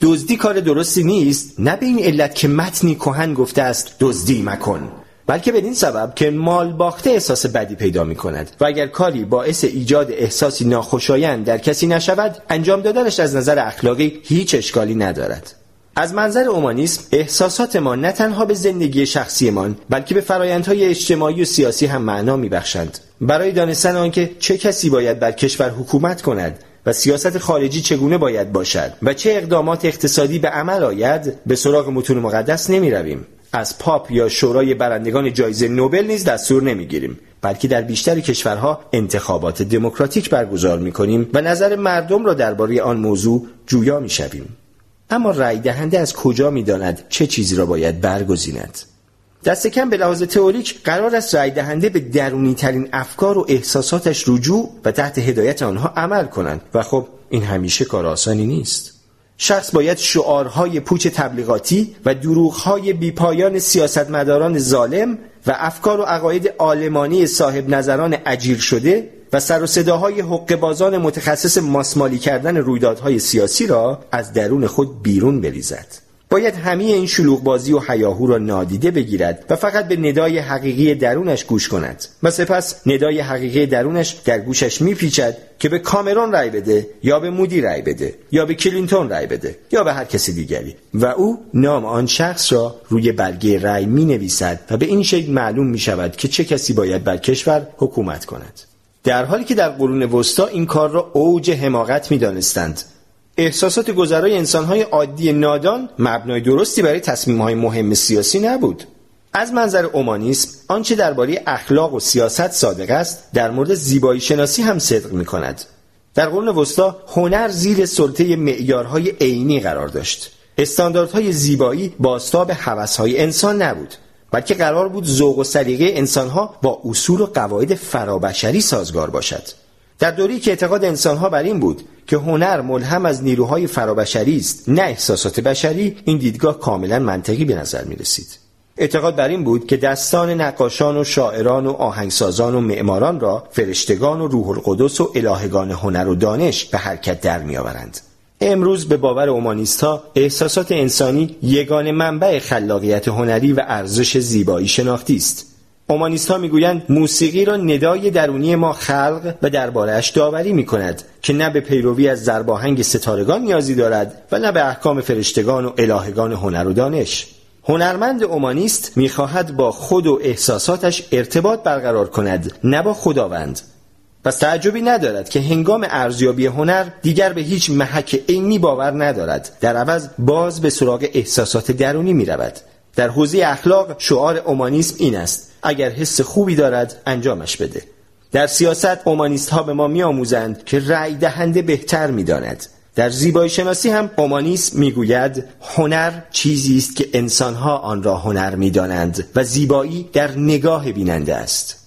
S1: دزدی کار درستی نیست نه به این علت که متنی کهن گفته است دزدی مکن. بلکه بدین سبب که مال باخته احساس بدی پیدا می کند و اگر کاری باعث ایجاد احساسی ناخوشایند در کسی نشود انجام دادنش از نظر اخلاقی هیچ اشکالی ندارد از منظر اومانیسم احساسات ما نه تنها به زندگی شخصیمان بلکه به فرایندهای اجتماعی و سیاسی هم معنا میبخشند برای دانستن آنکه چه کسی باید بر کشور حکومت کند و سیاست خارجی چگونه باید باشد و چه اقدامات اقتصادی به عمل آید به سراغ متون مقدس نمی رویم. از پاپ یا شورای برندگان جایزه نوبل نیز دستور نمی‌گیریم بلکه در بیشتر کشورها انتخابات دموکراتیک برگزار می کنیم و نظر مردم را درباره آن موضوع جویا می شویم. اما رای دهنده از کجا می‌داند چه چیزی را باید برگزیند؟ دست کم به لحاظ تئوریک قرار است رای دهنده به درونی ترین افکار و احساساتش رجوع و تحت هدایت آنها عمل کنند. و خب این همیشه کار آسانی نیست. شخص باید شعارهای پوچ تبلیغاتی و دروغهای بیپایان سیاستمداران ظالم و افکار و عقاید آلمانی صاحب نظران اجیر شده و سر و صداهای حقبازان متخصص ماسمالی کردن رویدادهای سیاسی را از درون خود بیرون بریزد. باید همه این شلوغ بازی و حیاهو را نادیده بگیرد و فقط به ندای حقیقی درونش گوش کند و سپس ندای حقیقی درونش در گوشش میپیچد که به کامرون رای بده یا به مودی رای بده یا به کلینتون رای بده یا به هر کسی دیگری. و او نام آن شخص را روی برگه رای می نویسد و به این شکل معلوم می شود که چه کسی باید بر کشور حکومت کند. در حالی که در قرون وسطا این کار را اوج حماقت می دانستند احساسات گذرای انسانهای عادی نادان مبنای درستی برای تصمیمهای مهم سیاسی نبود. از منظر اومانیسم آنچه درباره اخلاق و سیاست صادق است در مورد زیبایی شناسی هم صدق می کند در قرون وسطا هنر زیر سلطه معیارهای عینی قرار داشت. استانداردهای زیبایی باستاب هوسهای انسان نبود بلکه قرار بود ذوق و سلیقه انسانها با اصول و قواعد فرابشری سازگار باشد. در دوری که اعتقاد انسانها بر این بود که هنر ملهم از نیروهای فرابشری است نه احساسات بشری این دیدگاه کاملا منطقی به نظر می رسید اعتقاد بر این بود که دستان نقاشان و شاعران و آهنگسازان و معماران را فرشتگان و روح القدس و الهگان هنر و دانش به حرکت در میآورند. امروز به باور اومانیست ها احساسات انسانی یگان منبع خلاقیت هنری و ارزش زیبایی شناختی است. اومانیست ها می‌گویند موسیقی را ندای درونی ما خلق و دربارهش داوری می کند که نه به پیروی از زرباهنگ ستارگان نیازی دارد و نه به احکام فرشتگان و الهگان هنر و دانش. هنرمند اومانیست می‌خواهد با خود و احساساتش ارتباط برقرار کند نه با خداوند. پس تعجبی ندارد که هنگام ارزیابی هنر دیگر به هیچ محک عینی باور ندارد. در عوض باز به سراغ احساسات درونی می رود در حوزه اخلاق شعار اومانیسم این است. اگر حس خوبی دارد انجامش بده. در سیاست اومانیست ها به ما می آموزند که رأی دهنده بهتر می داند. در زیبایی شناسی هم اومانیسم می‌گوید هنر چیزی است که انسانها آن را هنر می‌دانند و زیبایی در نگاه بیننده است.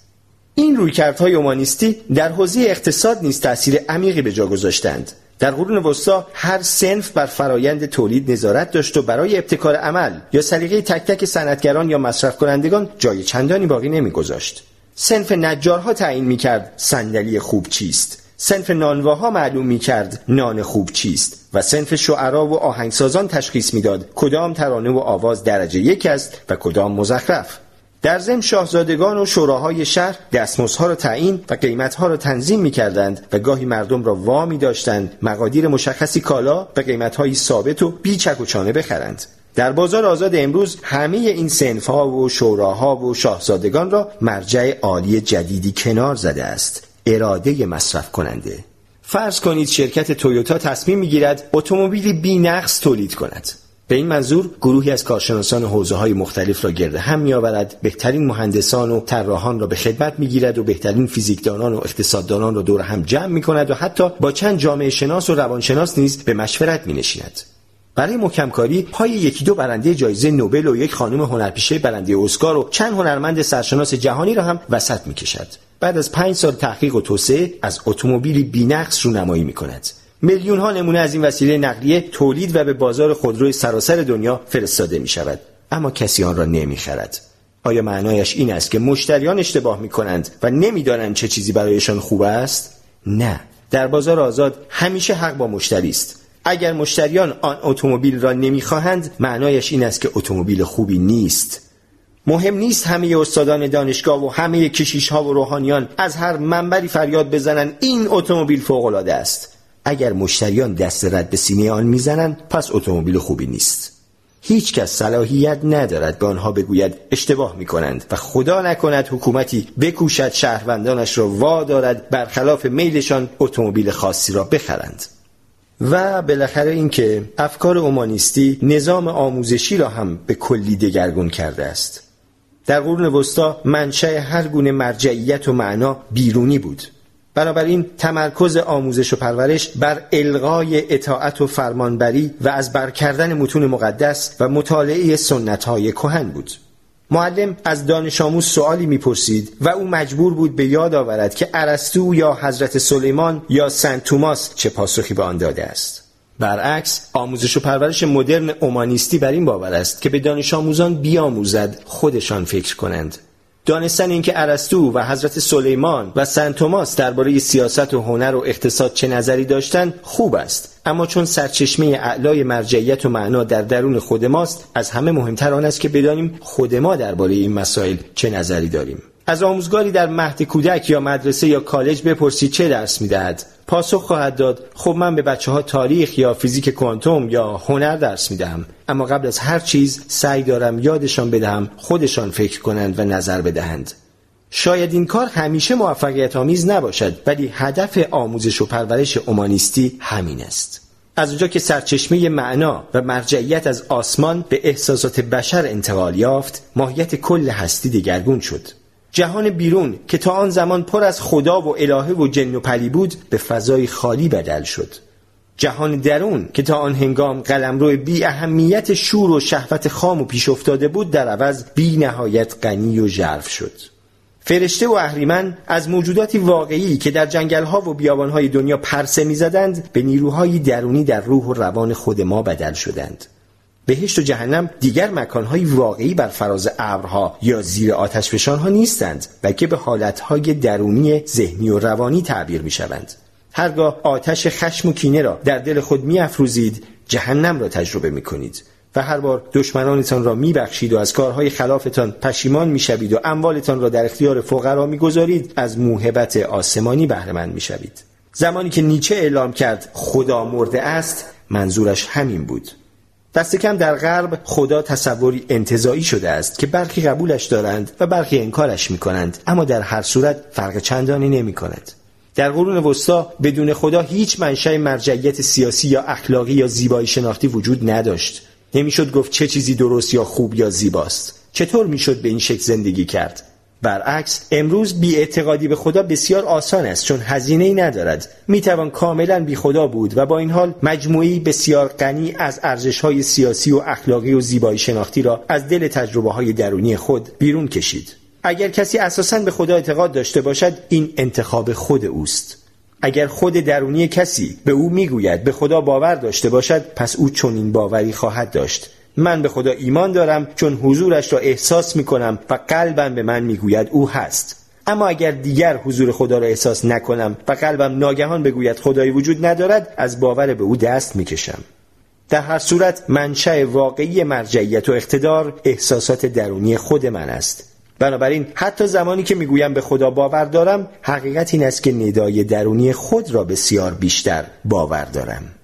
S1: این رویکردهای اومانیستی در حوزه اقتصاد نیز تاثیر عمیقی به جا گذاشتند. در قرون وسطا هر سنف بر فرایند تولید نظارت داشت و برای ابتکار عمل یا سلیقه تک تک صنعتگران یا مصرف کنندگان جای چندانی باقی نمیگذاشت. سنف نجارها تعیین می‌کرد صندلی خوب چیست. سنف نانواها معلوم می‌کرد نان خوب چیست. و سنف شعرا و آهنگسازان تشخیص می‌داد کدام ترانه و آواز درجه یک است و کدام مزخرف. در ضمن شاهزادگان و شوراهای شهر دستمزدها را تعیین و قیمتها را تنظیم می کردند و گاهی مردم را وامی داشتند. مقادیر مشخصی کالا به قیمتهایی ثابت و بی چک و چانه بخرند. در بازار آزاد امروز همه این سنفها و شوراها و شاهزادگان را مرجع عالی جدیدی کنار زده است. اراده مصرف کننده. فرض کنید شرکت تویوتا تصمیم می‌گیرد اتومبیلی بی نقص تولید کند. به این منظور گروهی از کارشناسان حوزه های مختلف را گرد هم می آورد بهترین مهندسان و طراحان را به خدمت می گیرد و بهترین فیزیکدانان و اقتصاددانان را دور هم جمع می کند و حتی با چند جامعه شناس و روانشناس نیز به مشورت می نشیند. برای محکمکاری پای یکی دو برنده جایزه نوبل و یک خانم هنرپیشه برنده اسکار و چند هنرمند سرشناس جهانی را هم وسط می کشد. بعد از پنج سال تحقیق و توسعه از اتومبیلی بینقص رونمایی می کند. میلیون ها نمونه از این وسیله نقلیه تولید و به بازار خودروی سراسر دنیا فرستاده می شود اما کسی آن را نمی خرد. آیا معنایش این است که مشتریان اشتباه می کنند و نمی‌دانند چه چیزی برایشان خوب است؟ نه. در بازار آزاد همیشه حق با مشتری است. اگر مشتریان آن اتومبیل را نمی‌خواهند معنایش این است که اتومبیل خوبی نیست. مهم نیست همه استادان دانشگاه و همه کشیش ها و روحانیان از هر منبری فریاد بزنند این اتومبیل فوق العاده است. اگر مشتریان دست رد به سینه آن می‌زنند پس اتومبیل خوبی نیست. هیچ کس صلاحیت ندارد به آنها بگوید اشتباه می کنند و خدا نکند حکومتی بکوشد شهروندانش را وادارد برخلاف میلشان اتومبیل خاصی را بخرند. و بالاخره اینکه افکار اومانیستی نظام آموزشی را هم به کلی دگرگون کرده است. در قرون وسطا منشأ هر گونه مرجعیت و معنا بیرونی بود. بنابراین تمرکز آموزش و پرورش بر الغای اطاعت و فرمانبری و از برکردن متون مقدس و مطالعه سنت های کهن بود. معلم از دانش آموز سوالی می‌پرسید و او مجبور بود به یاد آورد که ارسطو یا حضرت سلیمان یا سنت توماس چه پاسخی به آن داده است. برعکس آموزش و پرورش مدرن اومانیستی بر این باور است که به دانش آموزان بیاموزد خودشان فکر کنند. دانستن اینکه ارسطو و حضرت سلیمان و سنت توماس درباره سیاست و هنر و اقتصاد چه نظری داشتند خوب است. اما چون سرچشمه اعلای مرجعیت و معنا در درون خود ماست از همه مهمتر آن است که بدانیم خود ما درباره این مسائل چه نظری داریم. از آموزگاری در مهد کودک یا مدرسه یا کالج بپرسید چه درس می‌دهد؟ پاسخ خواهد داد خب من به بچه ها تاریخ یا فیزیک کوانتوم یا هنر درس می‌دهم. اما قبل از هر چیز سعی دارم یادشان بدهم خودشان فکر کنند و نظر بدهند. شاید این کار همیشه موفقیت آمیز نباشد ولی هدف آموزش و پرورش اومانیستی همین است. از اونجا که سرچشمه معنا و مرجعیت از آسمان به احساسات بشر انتقال یافت ماهیت کل هستی دیگرگون شد. جهان بیرون که تا آن زمان پر از خدا و الهه و جن و پلی بود به فضای خالی بدل شد. جهان درون که تا آن هنگام قلمرو بی اهمیت شور و شهوت خام و پیش افتاده بود در عوض بی نهایت غنی و ژرف شد فرشته و اهریمن از موجوداتی واقعی که در جنگلها و بیابانهای دنیا پرسه می‌زدند به نیروهای درونی در روح و روان خود ما بدل شدند بهشت و جهنم دیگر مکانهای واقعی بر فراز ابرها یا زیر آتش ها نیستند بلکه به حالتهای درونی ذهنی و روانی تعبیر می شوند. هرگاه آتش خشم و کینه را در دل خود می افروزید جهنم را تجربه می کنید و هر بار دشمنانتان را می بخشید و از کارهای خلافتان پشیمان می شوید و اموالتان را در اختیار فقرا می گذارید از موهبت آسمانی بهرهمند می شوید. زمانی که نیچه اعلام کرد خدا مرده است منظورش همین بود دست کم در غرب خدا تصوری انتظایی شده است که برخی قبولش دارند و برخی انکارش می کنند اما در هر صورت فرق چندانی نمی کند. در قرون وسطا بدون خدا هیچ منشأ مرجعیت سیاسی یا اخلاقی یا زیبایی شناختی وجود نداشت. نمی‌شد گفت چه چیزی درست یا خوب یا زیباست. چطور می‌شد به این شکل زندگی کرد؟ برعکس امروز بی اعتقادی به خدا بسیار آسان است چون هزینه ای ندارد. می توان کاملا بی خدا بود و با این حال مجموعی بسیار غنی از ارزش های سیاسی و اخلاقی و زیبایی شناختی را از دل تجربه های درونی خود بیرون کشید. اگر کسی اساسا به خدا اعتقاد داشته باشد این انتخاب خود اوست. اگر خود درونی کسی به او می‌گوید به خدا باور داشته باشد پس او چنین باوری خواهد داشت. من به خدا ایمان دارم چون حضورش را احساس می کنم و قلبم به من می‌گوید او هست. اما اگر دیگر حضور خدا را احساس نکنم و قلبم ناگهان بگوید خدایی وجود ندارد از باور به او دست می‌کشم. در هر صورت منشأ واقعی مرجعیت و اقتدار احساسات درونی خود من است. بنابراین حتی زمانی که می‌گویم به خدا باور دارم حقیقت این است که ندای درونی خود را بسیار بیشتر باور دارم.